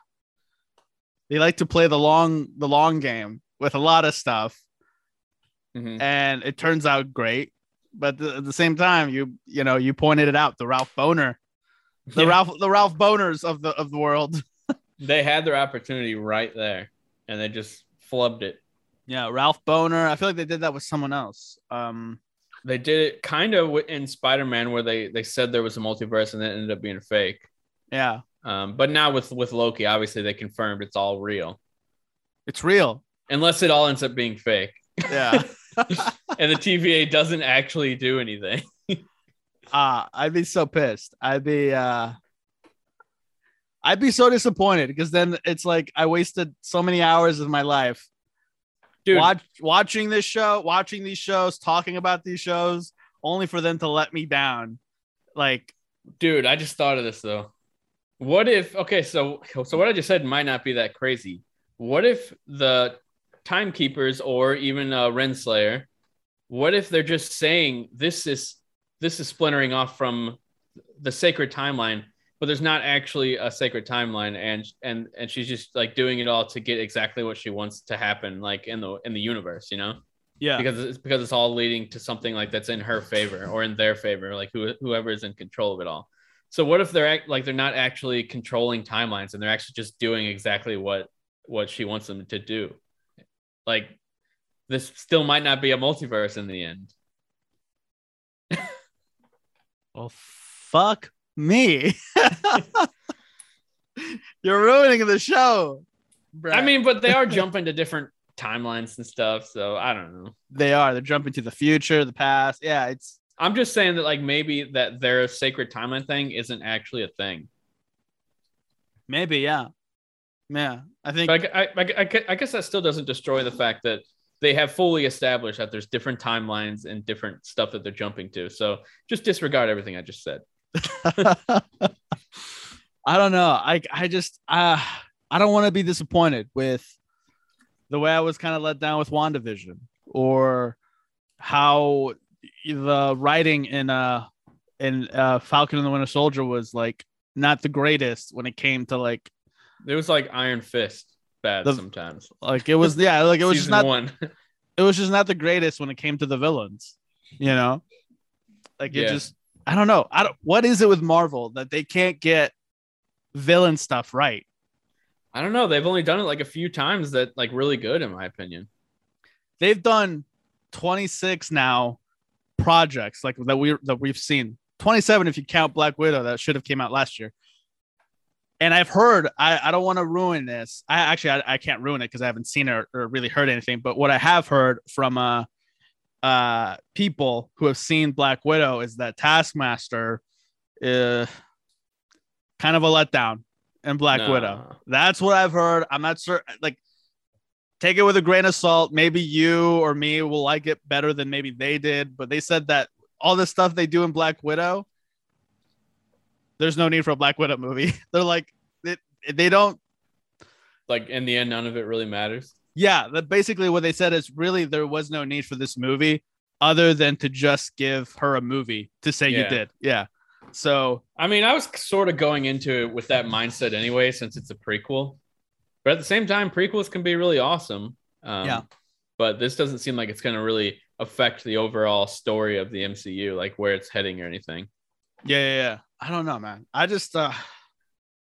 C: they like to play the long the long game with a lot of stuff,
B: Mhm.
C: and it turns out great. But th- at the same time, you you know you pointed it out the Ralph Bohner, the
B: Yeah.
C: Ralph the Ralph Bohners of the of the world.
B: They had their opportunity right there and they just flubbed it.
C: Yeah, Ralph Bohner. I feel like they did that with someone else. Um,
B: They did it kind of in Spider-Man where they they said there was a multiverse and it ended up being a fake.
C: yeah,
B: Um, but now with with Loki, obviously they confirmed it's all real,
C: it's real.
B: unless it all ends up being fake
C: Yeah.
B: and the TVA doesn't actually do anything.
C: uh I'd be so pissed. I'd be uh I'd be so disappointed because then it's like I wasted so many hours of my life
B: Dude,
C: watch, watching this show, watching these shows, talking about these shows, only for them to let me down. Like,
B: dude, I just thought of this though. What if okay, so so what I just said might not be that crazy. What if the timekeepers or even uh, Renslayer, what if they're just saying this is this is splintering off from the sacred timeline but there's not actually a sacred timeline, and and and she's just like doing it all to get exactly what she wants to happen, like in the in the universe, you know
C: Yeah.
B: because it's because it's all leading to something like that's in her favor or in their favor, like who, whoever is in control of it all. So what if they're act, like they're not actually controlling timelines and they're actually just doing exactly what what she wants them to do? Like this still might not be a multiverse in the end.
C: Well, fuck me. You're ruining the show.
B: I mean, but they are jumping to different timelines and stuff, so I don't know.
C: they are. They're jumping to the future, the past. Yeah, it's
B: I'm just saying that like maybe that their sacred timeline thing isn't actually a thing.
C: maybe, yeah. Yeah. I think
B: I, I, I I guess that still doesn't destroy the fact that they have fully established that there's different timelines and different stuff that they're jumping to. So just disregard everything I just said.
C: I don't know. I I just uh I don't want to be disappointed with the way I was kind of let down with WandaVision or how the writing in uh in uh Falcon and the Winter Soldier was like not the greatest when it came to like
B: It was like Iron Fist bad
C: The-
B: sometimes.
C: like it was yeah like it was just not
B: one.
C: it was just not the greatest when it came to the villains you know like it
B: Yeah.
C: just I don't know I don't what is it with Marvel that they can't get villain stuff right
B: I don't know. They've only done it like a few times that like really good in my opinion.
C: they've done 26 now projects like that we that we've seen 27 if you count black widow that should have came out last year and i've heard i, I don't want to ruin this i actually i, I can't ruin it because i haven't seen it or, or really heard anything but what i have heard from uh uh people who have seen black widow is that taskmaster uh kind of a letdown in black
B: Nah.
C: widow that's what I've heard. I'm not sure. Like, take it with a grain of salt. Maybe you or me will like it better than maybe they did. But they said that all the stuff they do in Black Widow, there's no need for a Black Widow movie. They're like, it, they don't.
B: Like in the end, none of it really matters.
C: Yeah, that basically what they said is really there was no need for this movie other than to just give her a movie to say you did. Yeah. So
B: I mean, I was sort of going into it with that mindset anyway, since it's a prequel. But at the same time, prequels can be really awesome. Um,
C: Yeah.
B: But this doesn't seem like it's going to really affect the overall story of the MCU, like where it's heading or anything.
C: Yeah, yeah, yeah. I don't know, man. I just uh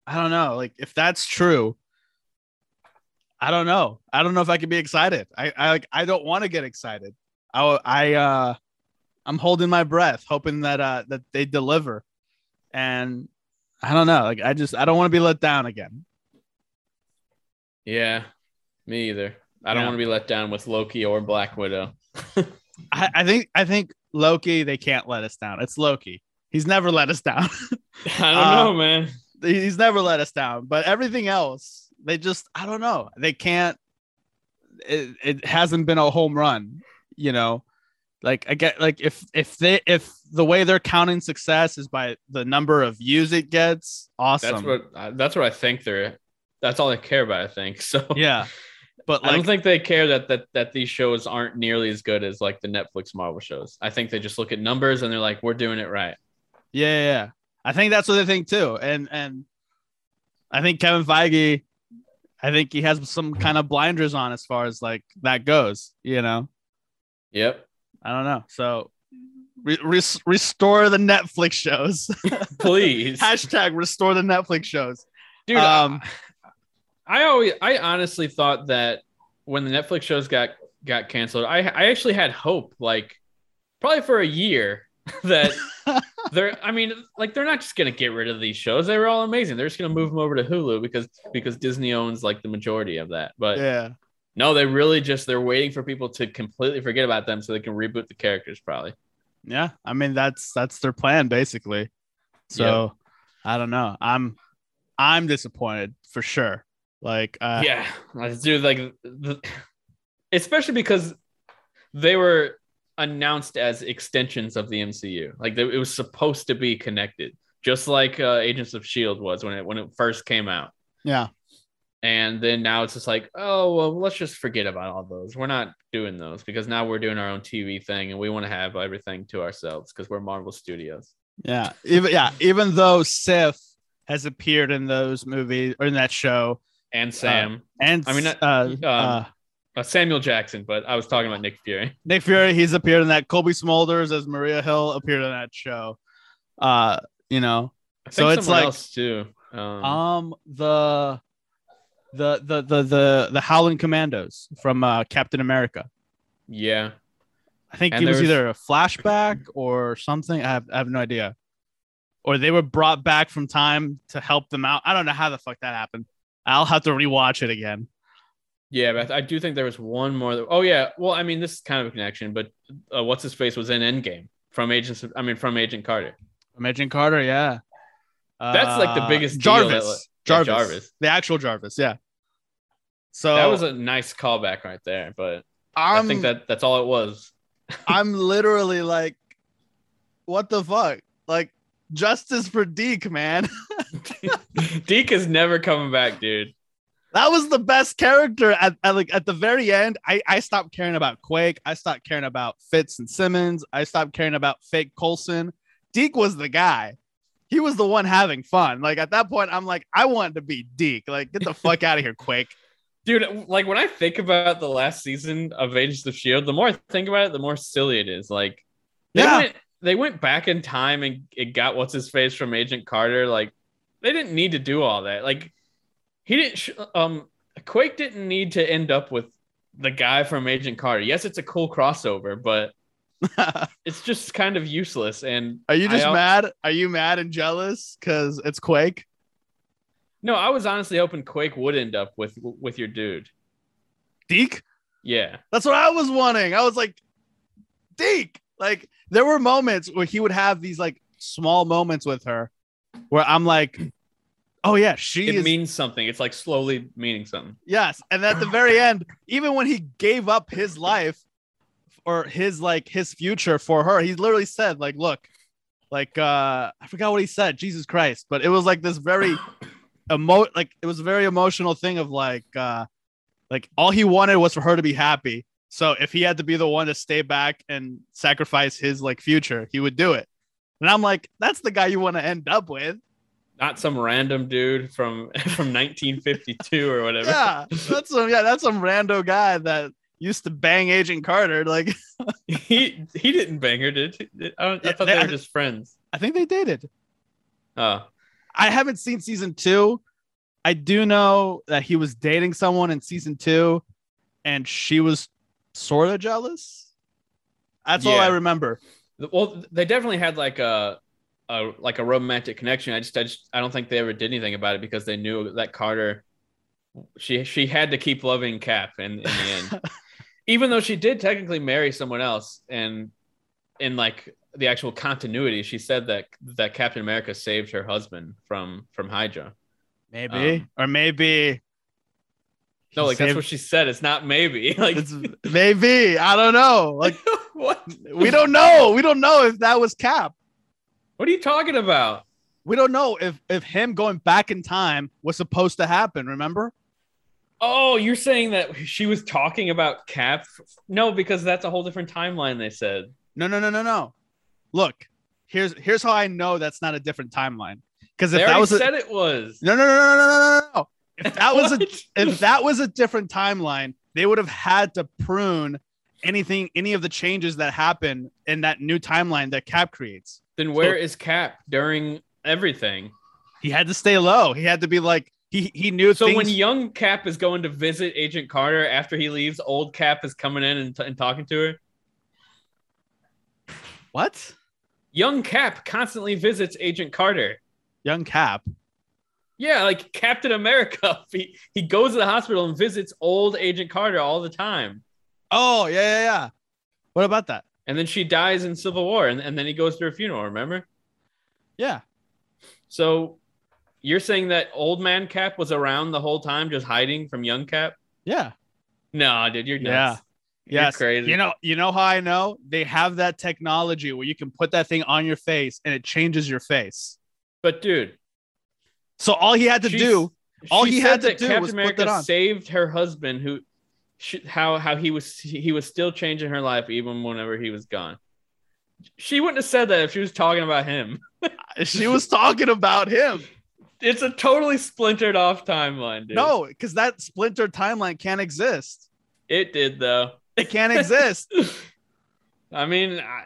C: I don't know. Like if that's true, I don't know. I don't know if I can be excited. I I like I don't want to get excited. I I uh I'm holding my breath, hoping that uh that they deliver. And I don't know. Like I just I don't want to be let down again.
B: Yeah, me either. I don't
C: Yeah.
B: want to be let down with Loki or Black Widow.
C: I, I think I think Loki, they can't let us down. It's Loki. He's never let us down.
B: I don't know, um, man.
C: he's never let us down but everything else they just i don't know they can't it, it hasn't been a home run you know like i get like if if they if the way they're counting success is by the number of views it gets awesome
B: That's what that's what I think they're. That's all they care about. I think so.
C: yeah but
B: I don't think they care that that that these shows aren't nearly as good as like the Netflix Marvel shows. I think they just look at numbers and they're like, we're doing it right.
C: yeah, yeah yeah i think that's what they think too and and i think kevin feige i think he has some kind of blinders on as far as like that goes you know
B: Yep.
C: I don't know. So re- res- restore the Netflix shows.
B: Please,
C: Hashtag restore the Netflix shows.
B: dude.
C: um,
B: I always, I honestly thought that when the Netflix shows got got canceled, I I actually had hope, like probably for a year, that they're. I mean, like they're not just gonna get rid of these shows. They were all amazing. They're just gonna move them over to Hulu because because Disney owns like the majority of that. But
C: Yeah.
B: no, they really just they're waiting for people to completely forget about them so they can reboot the characters. Probably.
C: Yeah. I mean, that's that's their plan basically. So I don't know. I'm I'm disappointed for sure. Like uh
B: yeah, let's like, the, especially because they were announced as extensions of the MCU. Like they, it was supposed to be connected, just like uh, Agents of Shield was when it when it first came out.
C: yeah.
B: And then now it's just like, oh well, let's just forget about all those. We're not doing those because now we're doing our own TV thing, and we want to have everything to ourselves because we're Marvel Studios.
C: Yeah. Even yeah, even though Sif has appeared in those movies or in that show,
B: And Sam,
C: and
B: I mean,
C: uh,
B: um,
C: uh,
B: uh, Samuel Jackson, but I was talking about Nick Fury.
C: Nick Fury, he's appeared in that. Cobie Smulders as Maria Hill appeared in that show. Uh, you know, So it's like-
B: else too. Um,
C: um, the the the the the the Howling Commandos from uh, Captain America.
B: yeah,
C: I think
B: And
C: it was
B: there's-
C: either a flashback or something. I have I have no idea. Or they were brought back from time to help them out. I don't know how the fuck that happened. I'll have to rewatch it again.
B: yeah, but I do think there was one more. That, oh yeah, well, I mean, this is kind of a connection, but uh, what's his face was in Endgame from Agents. I mean, from Agent Carter.
C: From Agent Carter, yeah.
B: That's like the
C: Uh,
B: biggest
C: Jarvis.
B: that- yeah,
C: Jarvis.
B: Jarvis.
C: The actual Jarvis, yeah. So
B: That was a nice callback right there, but
C: I'm,
B: I think that that's all it was.
C: I'm literally like, what the fuck? Like justice for Deke, man.
B: Deke is never coming back, dude.
C: That was the best character at, at like at the very end. I, I stopped caring about Quake. I stopped caring about Fitz and Simmons. I stopped caring about fake Coulson. Deke was the guy. He was the one having fun. Like at that point, I'm like, I wanted to be Deke. Like, get the fuck out of here, Quake.
B: Dude, like when I think about the last season of Agents of Shield, the more I think about it, the more silly it is. Like, they
C: Yeah.
B: went they went back in time and it got what's his face from Agent Carter. Like, they didn't need to do all that. Like, he didn't. Sh- um, Quake didn't need to end up with the guy from Agent Carter. Yes, it's a cool crossover, but it's just kind of useless. And
C: Are you just
B: I
C: mad? Are you mad and jealous because it's Quake?
B: No, I was honestly hoping Quake would end up with with your dude.
C: Deke?
B: Yeah.
C: That's what I was wanting. I was like, Deke. Like there were moments where he would have these like small moments with her where I'm like, oh yeah, she
B: It
C: is
B: means something. It's like slowly meaning something.
C: yes. And at the very end, even when he gave up his life or his like his future for her, he literally said, like, look, like uh I forgot what he said, Jesus Christ, but it was like this very emo like it was a very emotional thing of like uh like all he wanted was for her to be happy so if he had to be the one to stay back and sacrifice his like future he would do it and i'm like that's the guy you want to end up with.
B: Not some random dude from from 1952 or whatever.
C: yeah that's some yeah that's some rando guy that used to bang agent carter like.
B: He he didn't bang her, did he? I, I
C: Yeah,
B: thought they
C: they-
B: were just friends.
C: i think they dated.
B: Oh,
C: i haven't seen season two. I do know that he was dating someone in season two and she was sort of jealous. That's all i remember
B: well, they definitely had like a, a like a romantic connection. I just, I just, I don't think they ever did anything about it because they knew that Carter, she she had to keep loving Cap in, in the end, even though she did technically marry someone else. And in like the actual continuity, she said that that Captain America saved her husband from from Hydra.
C: Maybe,
B: Um,
C: or maybe.
B: No, like that's what she said. It's not maybe. Like
C: It's maybe. I don't know. Like
B: what?
C: we don't know. We don't know if that was Cap.
B: What are you talking about?
C: We don't know if if him going back in time was supposed to happen. Remember?
B: Oh, you're saying that she was talking about Cap? No, because that's a whole different timeline. They said.
C: No, no, no, no, no. Look, here's here's how I know that's not a different timeline. Because if that was a,
B: said it was.
C: no, no, no, no, no, no, no, no. If that was a if that was a different timeline, they would have had to prune anything, any of the changes that happen in that new timeline that Cap creates.
B: then where is Cap during everything?
C: He had to stay low. He had to be like he he knew
B: So
C: things.
B: when young Cap is going to visit Agent Carter after he leaves, old Cap is coming in and, t- and talking to her.
C: what
B: Young Cap constantly visits Agent Carter.
C: young Cap?
B: Yeah, like Captain America. He, he goes to the hospital and visits old Agent Carter all the time.
C: Oh yeah yeah yeah. What about that?
B: And then she dies in Civil War, and, and then he goes to her funeral, remember?
C: Yeah.
B: So you're saying that old man Cap was around the whole time just hiding from young Cap?
C: Yeah.
B: No, dude, you're nuts. You're crazy.
C: You know, you know how I know? They have that technology where you can put that thing on your face and it changes your face.
B: but dude,
C: So all he had to
B: she's-
C: do, all he had to do
B: Captain
C: was put that on.
B: saved her husband, who how how he was he was still changing her life even whenever he was gone. She wouldn't have said that if she was talking about him.
C: she was talking about him.
B: it's a totally splintered off timeline, dude.
C: No, because that splintered timeline can't exist.
B: it did though.
C: It can't exist.
B: I mean, I,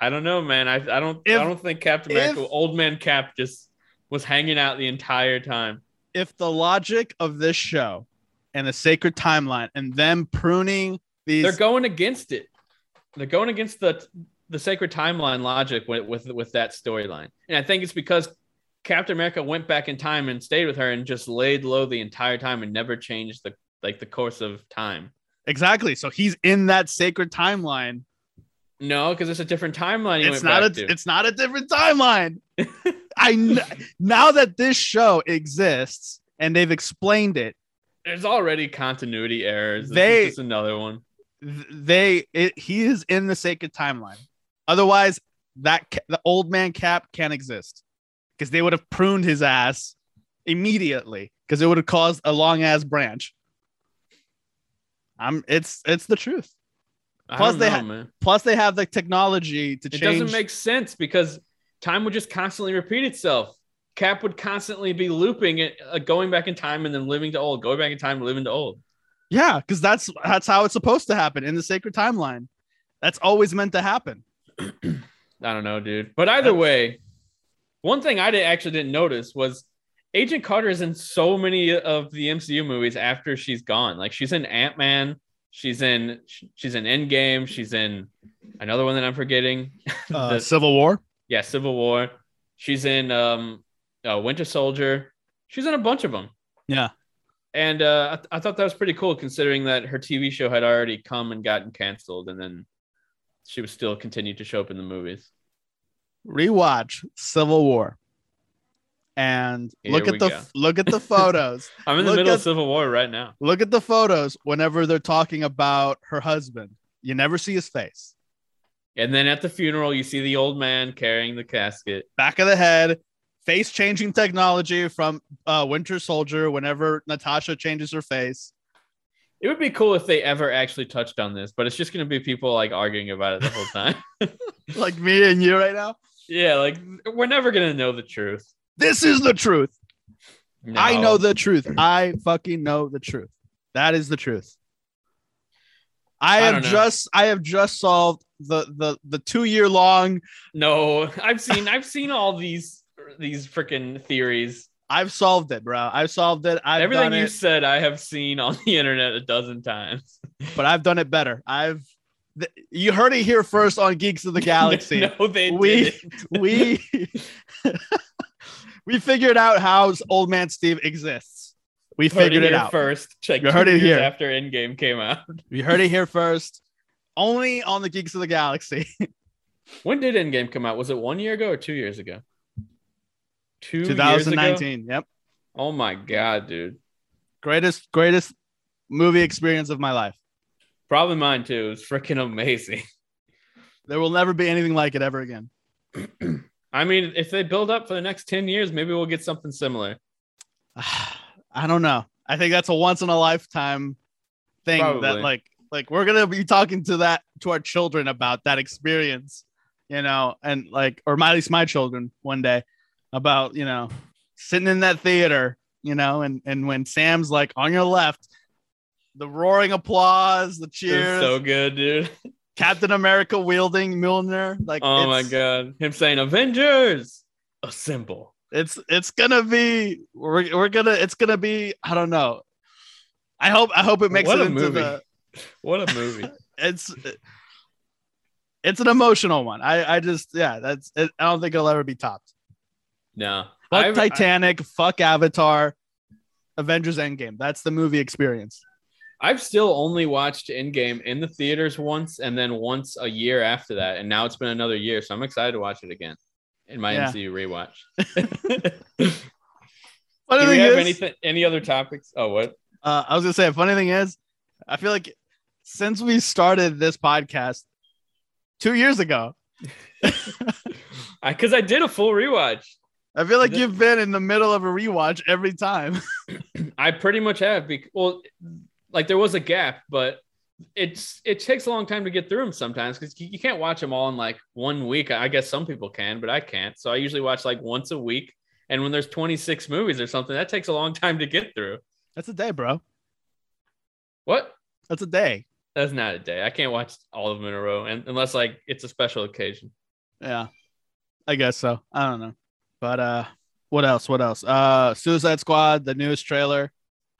B: I don't know, man. I, I don't
C: If-
B: I don't think Captain America,
C: if-
B: old man Cap, just was hanging out the entire time.
C: if the logic of this show and the sacred timeline and them pruning these
B: They're going against it. They're going against the the sacred timeline logic with with, with that storyline, and I think it's because Captain America went back in time and stayed with her and just laid low the entire time and never changed the like the course of time.
C: exactly. So he's in that sacred timeline.
B: No, because it's a different timeline.
C: It's not a
B: to.
C: it's not a different timeline. I now that this show exists and they've explained it,
B: There's already continuity errors. This
C: They-
B: is just another one.
C: they it, he is in the sacred timeline. Otherwise, that the old man Cap can't exist because they would have pruned his ass immediately because it would have caused a long ass branch. I'm it's it's the truth. Plus they ha-. Plus, they have the technology to
B: It
C: change.
B: It doesn't make sense because time would just constantly repeat itself. Cap would constantly be looping it, uh, going back in time and then living to old, going back in time, living to old.
C: yeah, because that's that's how it's supposed to happen in the sacred timeline. That's always meant to happen.
B: I don't know, dude. But either way, one thing I did, actually didn't notice was Agent Carter is in so many of the MCU movies after she's gone. Like she's in Ant Man, she's in she's in Endgame, she's in another one that I'm forgetting.
C: Uh,
B: The-
C: Civil War.
B: Yeah, Civil War. She's in um, uh, Winter Soldier. She's in a bunch of them.
C: Yeah.
B: And uh, I, th- I thought that was pretty cool considering that her TV show had already come and gotten canceled, and then she was still continued to show up in the movies.
C: Rewatch Civil War, and
B: Here
C: look at the
B: go.
C: look at the photos.
B: I'm in the
C: Look
B: middle
C: at-
B: of Civil War right now.
C: look at the photos whenever they're talking about her husband. You never see his face.
B: And then at the funeral, you see the old man carrying the casket.
C: Back of the head, face changing technology from uh, Winter Soldier. Whenever Natasha changes her face,
B: It would be cool if they ever actually touched on this, but it's just going to be people like arguing about it the whole time.
C: like me and you right now.
B: yeah, like we're never going to know the truth.
C: This is the truth. I know the truth. I fucking know the truth. That is the truth. I
B: I
C: have just I have just solved the the the two year long.
B: No, I've seen I've seen all these these freaking theories.
C: I've solved it, bro. I've solved it. I've
B: Everything you
C: it,
B: said, I have seen on the internet a dozen times.
C: but I've done it better. I've th- you heard it here first on Geeks of the Galaxy.
B: no, they
C: We- we we figured out how Old Man Steve exists. We
B: Heard
C: figured it
B: here
C: out.
B: first. Like
C: You heard it here.
B: after Endgame came out.
C: We heard it here first. Only on the Geeks of the Galaxy.
B: When did Endgame come out? Was it one year ago or two years ago? Two years ago.
C: 2019. Yep.
B: Oh my god, dude.
C: Greatest greatest movie experience of my life.
B: Probably mine too. It was freaking amazing.
C: There will never be anything like it ever again.
B: I mean, if they build up for the next 10 years, maybe we'll get something similar.
C: I don't know. I think that's a once in a lifetime thing that like like we're gonna be talking to that to our children about that experience, you know, and like or at least my children one day about you know sitting in that theater, you know, and and when Sam's like on your left, the roaring applause, the cheers,
B: so good, dude.
C: Captain America wielding Mjolnir, like
B: Oh my god. Him saying Avengers assemble.
C: It's it's gonna be we're, we're gonna it's gonna be I don't know. I hope I hope it makes
B: What
C: it
B: a
C: into
B: movie.
C: the
B: What a movie.
C: it's it's an emotional one. I I just yeah that's it, I don't think it'll ever be topped.
B: no.
C: Fuck
B: I've-
C: Titanic, fuck Avatar, Avengers Endgame. That's the movie experience.
B: I've still only watched Endgame in the theaters once and then once a year after that. And now it's been another year. So I'm excited to watch it again in my
C: Yeah.
B: MCU rewatch.
C: Funny
B: Do we have
C: is,
B: anything any other topics? Oh, what?
C: uh, I was gonna say, funny thing is, I feel like since we started this podcast two years ago,
B: Because I, did a full rewatch.
C: I feel like you've been in the middle of a rewatch every time.
B: I pretty much have. Bec- well, like there was a gap, but it's it takes a long time to get through them sometimes because you, can't watch them all in like one week. I guess some people can, but I can't. So I usually watch like once a week, And when there's 26 movies or something, that takes a long time to get through.
C: That's a day, bro.
B: What?
C: That's a day.
B: That's not a day. I can't watch all of them in a row, and unless like it's a special occasion.
C: Yeah. I guess so. I don't know. But uh what else? What else? Uh Suicide Squad, the newest trailer.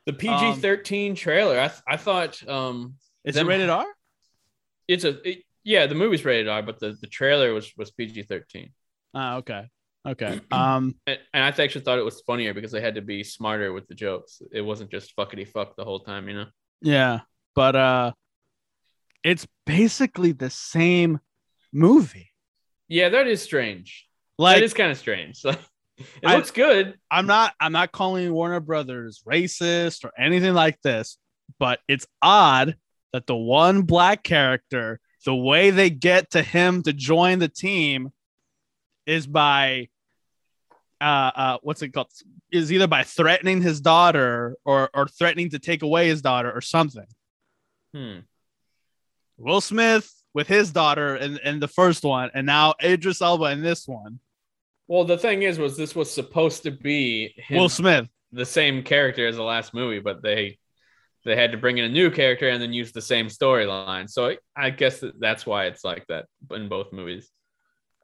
B: The PG-13 trailer. I th- I thought um
C: Is
B: Them-
C: it rated R?
B: it's a it- yeah the movie's rated R, but the the trailer was was PG-13.
C: Ah, okay. Okay. Um
B: And, and I actually thought it was funnier because they had to be smarter with the jokes. It wasn't just fuckity fuck the whole time, you know.
C: yeah, but uh it's basically the same movie.
B: Yeah, that is strange.
C: Like
B: that is kind of strange. Like, it
C: I-
B: looks good.
C: I'm not I'm not calling Warner Brothers racist or anything like this, but it's odd that the one black character, the way they get to him to join the team is by uh uh what's it called? Is either by threatening his daughter or or threatening to take away his daughter or something.
B: Hmm.
C: Will Smith with his daughter in, in the first one, and now Idris Elba in this one.
B: Well, the thing is, was this was supposed to be him,
C: Will Smith.
B: the same character as the last movie, but they they had to bring in a new character and then use the same storyline. So I guess that's why it's like that in both movies.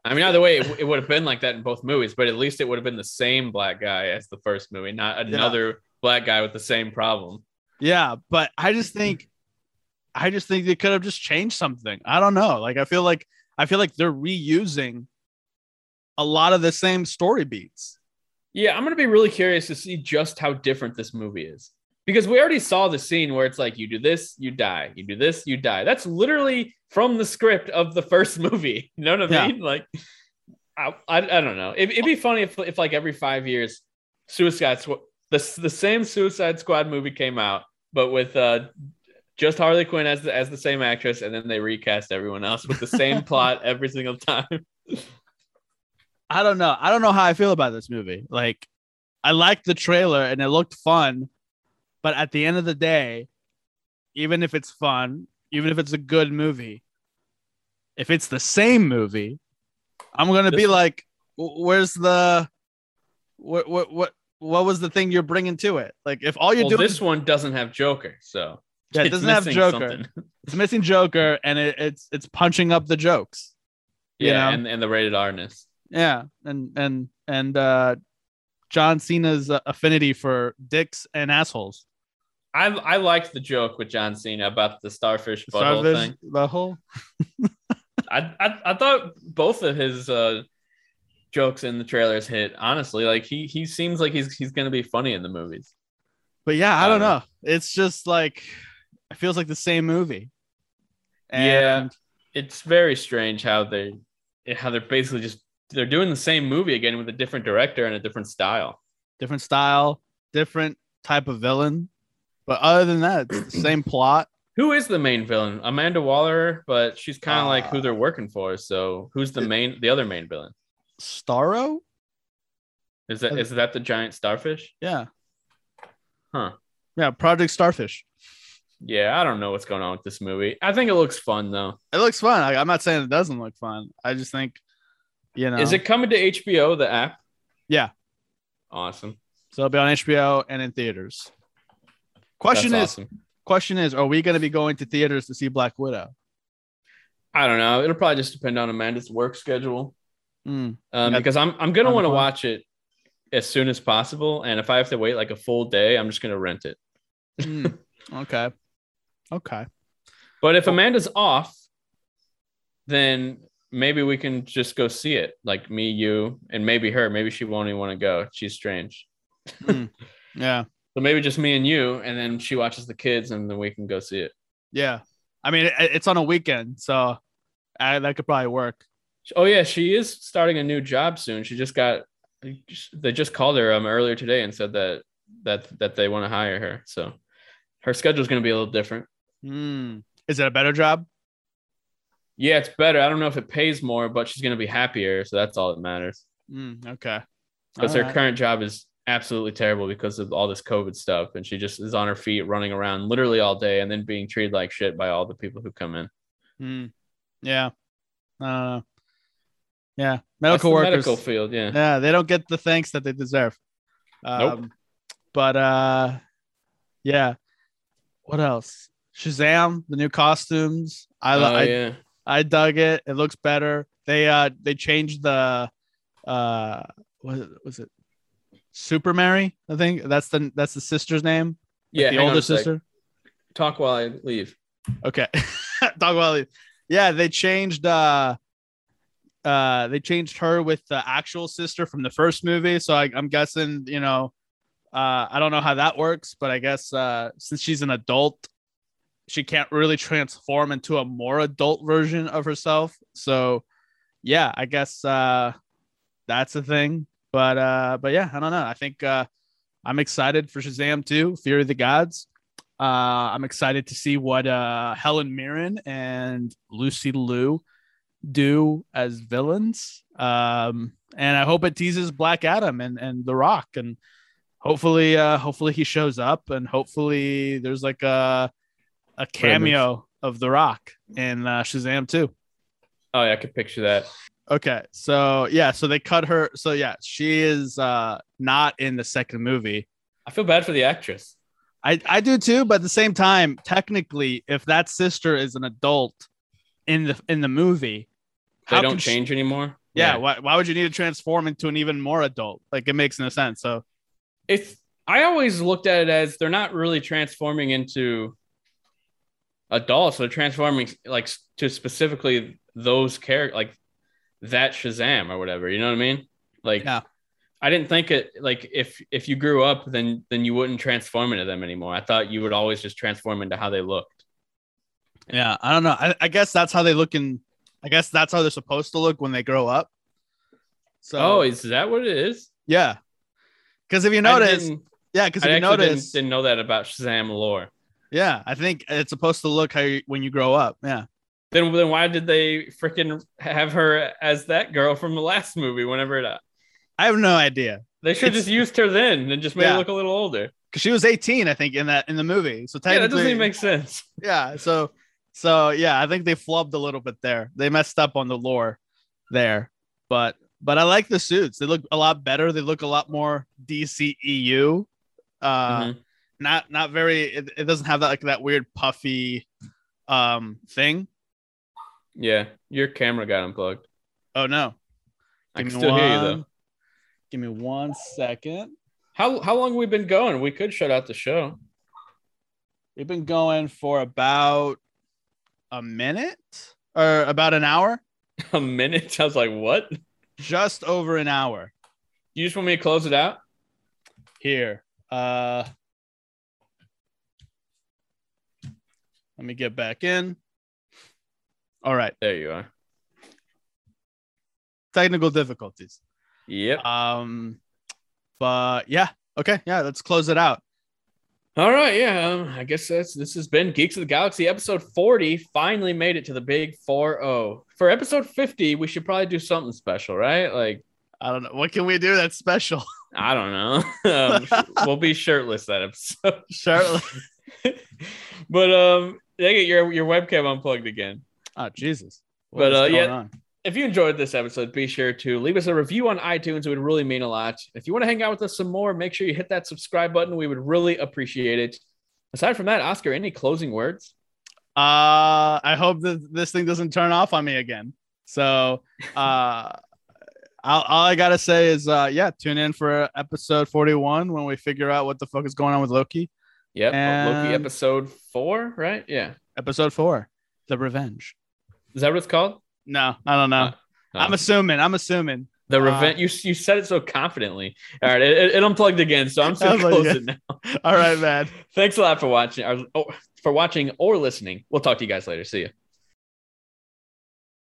B: I mean, either way, it, it would have been like that in both movies, but at least it would have been the same black guy as the first movie, not another black guy with the same problem.
C: Yeah, but I just think I just think they could have just changed something. I don't know. Like I feel like I feel like they're reusing a lot of the same story beats.
B: Yeah, I'm gonna be really curious to see just how different this movie is because we already saw the scene where it's like you do this, you die, you do this, you die. That's literally from the script of the first movie. You know what I
C: Yeah.
B: mean? Like, I, I, I don't know. It, it'd be funny if, if like every five years, Suicide Squad, the the same Suicide Squad movie came out, but with uh just Harley Quinn as the, as the same actress, and then they recast everyone else with the same plot every single time.
C: I don't know. I don't know how I feel about this movie. Like I liked the trailer and it looked fun, but at the end of the day, even if it's fun, even if it's a good movie, if it's the same movie, I'm gonna be like, "Where's the what what what what was the thing you're bringing to it?" Like if all you're
B: well,
C: doing
B: this one doesn't have Joker, so
C: Yeah, it doesn't have Joker.
B: something.
C: it's missing Joker and it, it's it's punching up the jokes. You
B: Yeah,
C: know?
B: and, and the rated R-ness.
C: Yeah, and and and uh John Cena's uh, affinity for dicks and assholes.
B: I I liked the joke with John Cena about the starfish butthole
C: Starfish
B: thing.
C: butthole.
B: I, I I thought both of his uh jokes in the trailers hit. Honestly, like he he seems like he's he's gonna be funny in the movies.
C: But yeah, I don't
B: Um,
C: know. It's just like it feels like the same movie.
B: Yeah.
C: And
B: It's very strange how they how they're basically just they're doing the same movie again with a different director and a different style.
C: different style, different type of villain. But other than that, it's the same plot.
B: Who is the main villain? Amanda Waller, but she's kind of like who
C: Uh,
B: they're working for. So who's the main the other main villain?
C: Starro?
B: Is that is that the giant starfish?
C: Yeah.
B: Huh.
C: Yeah, Project Starfish.
B: Yeah, I don't know what's going on with this movie. I think it looks fun though.
C: It looks fun. Like, I'm not saying it doesn't look fun. I just think, you know,
B: Is it coming to HBO, the app?
C: Yeah.
B: Awesome.
C: so it'll be on HBO and in theaters. Question
B: That's
C: is,
B: awesome.
C: question is, are we going to be going to theaters to see Black Widow?
B: I don't know. It'll probably just depend on Amanda's work schedule.
C: Hmm.
B: Um, because I'm I'm gonna want to watch it as soon as possible. And if I have to wait like a full day, I'm just gonna rent it.
C: Hmm. okay. Okay.
B: But if Amanda's off, then maybe we can just go see it. Like me, you, and maybe her. Maybe she won't even want to go. She's strange.
C: Yeah.
B: So maybe just me and you, and then she watches the kids, and then we can go see it.
C: Yeah. I mean, it, it's on a weekend, so uh, that could probably work.
B: Oh yeah, she is starting a new job soon. She just got they just called her um earlier today and said that that that they want to hire her. So her schedule's going to be a little different.
C: Hmm. Is it a better job?
B: Yeah, it's better. I don't know if it pays more, but she's going to be happier, so that's all that matters.
C: Hmm. okay.
B: Because her
C: Alright.
B: current job is absolutely terrible because of all this COVID stuff, and she just is on her feet running around literally all day, and then being treated like shit by all the people who come in.
C: Hmm. Yeah. I. Yeah, medical workers.
B: medical field. Yeah.
C: Yeah, they don't get the thanks that they deserve. Um,
B: Nope.
C: But uh, yeah. What else? Shazam, the new costumes. I
B: Oh,
C: I,
B: yeah.
C: I dug it. It looks better. They uh they changed the uh what was it? Super Mary, I think that's the that's the sister's name.
B: Yeah.
C: the older sister.
B: Talk while I leave.
C: Okay. Dog Valley. Yeah, they changed uh uh they changed her with the actual sister from the first movie. So I, I'm guessing, you know, uh I don't know how that works, but I guess uh since she's an adult, she can't really transform into a more adult version of herself. So yeah, I guess uh that's a thing. But uh but yeah, I don't know. I think uh I'm excited for Shazam 2, Fury of the Gods. Uh, I'm excited to see what uh, Helen Mirren and Lucy Liu do as villains. Um, and I hope it teases Black Adam and, and The Rock. And hopefully, uh, hopefully he shows up and hopefully there's like a, a cameo of The Rock in uh, Shazam 2.
B: Oh yeah, I could picture that.
C: Okay. So, yeah. So they cut her. So, yeah, she is uh, not in the second movie.
B: I feel bad for the actress.
C: I, I do too, but at the same time, technically, if that sister is an adult in the in the movie,
B: They don't
C: can she-
B: change anymore.
C: yeah, Why, why would you need to transform into an even more adult? Like it makes no sense. So
B: It's I always looked at it as they're not really transforming into adults. They're transforming like to specifically those characters, like that Shazam or whatever. You know what I mean? Like,
C: Yeah.
B: I didn't think it like if if you grew up, then then you wouldn't transform into them anymore. I thought you would always just transform into how they looked.
C: yeah, I don't know. I, I guess that's how they look in. I guess that's how they're supposed to look when they grow up. So
B: oh, is that what it is?
C: yeah, because if you notice, yeah, because
B: I
C: you notice,
B: didn't, didn't know that about Shazam lore.
C: yeah, I think it's supposed to look how you, when you grow up. Yeah,
B: Then then why did they freaking have her as that girl from the last movie? Whenever it,
C: I have no idea
B: they should have
C: It's-
B: just used her then and just made
C: Yeah.
B: her look a little older.
C: because she was 18, I think, in that in the movie. So
B: Yeah, that doesn't even make sense.
C: yeah so so yeah i think they flubbed a little bit there they messed up on the lore there but but i like the suits they look a lot better they look a lot more dceu uh
B: Mhm.
C: not not very it, it doesn't have that like that weird puffy um thing
B: Yeah, your camera got unplugged.
C: oh no
B: I can
C: Give
B: still hear you though.
C: give me one second
B: How how long have we been going? We could shut out the show.
C: we've been going for about a minute or about an hour
B: A minute. I was like, what?
C: just over an hour
B: You just want me to close it out?
C: here. Uh let me get back in. All right.
B: There you are.
C: Technical difficulties.
B: Yep.
C: Um but yeah. Okay. Yeah, let's close it out.
B: All right, yeah. Um, I guess that's this has been Geeks of the Galaxy episode 40. Finally made it to the big 4-0. For episode 50, we should probably do something special, right? Like,
C: I don't know. What can we do that's special?
B: I don't know. um, we'll be shirtless that episode.
C: Sure.
B: but um, they get your your webcam unplugged again.
C: Oh Jesus.
B: But, uh, yeah.
C: on?
B: If you enjoyed this episode, be sure to leave us a review on iTunes. It would really mean a lot. If you want to hang out with us some more, make sure you hit that subscribe button. We would really appreciate it. Aside from that, Oscar, any closing words?
C: Uh I hope that this thing doesn't turn off on me again. So uh all, all I gotta say is uh yeah, tune in for episode 41 when we figure out what the fuck is going on with Loki.
B: Yep. Loki episode four, right? Yeah.
C: Episode four, the revenge.
B: Is that what it's called?
C: No, I don't know.
B: Uh,
C: I'm
B: Oh.
C: assuming. I'm assuming.
B: the
C: uh,
B: you you said it so confidently. All right, it, it, unplugged again, so I'm
C: Unplugged
B: close it now.
C: All right, man.
B: Thanks a lot for watching. Or, oh, for watching or listening. We'll talk to you guys later. See you.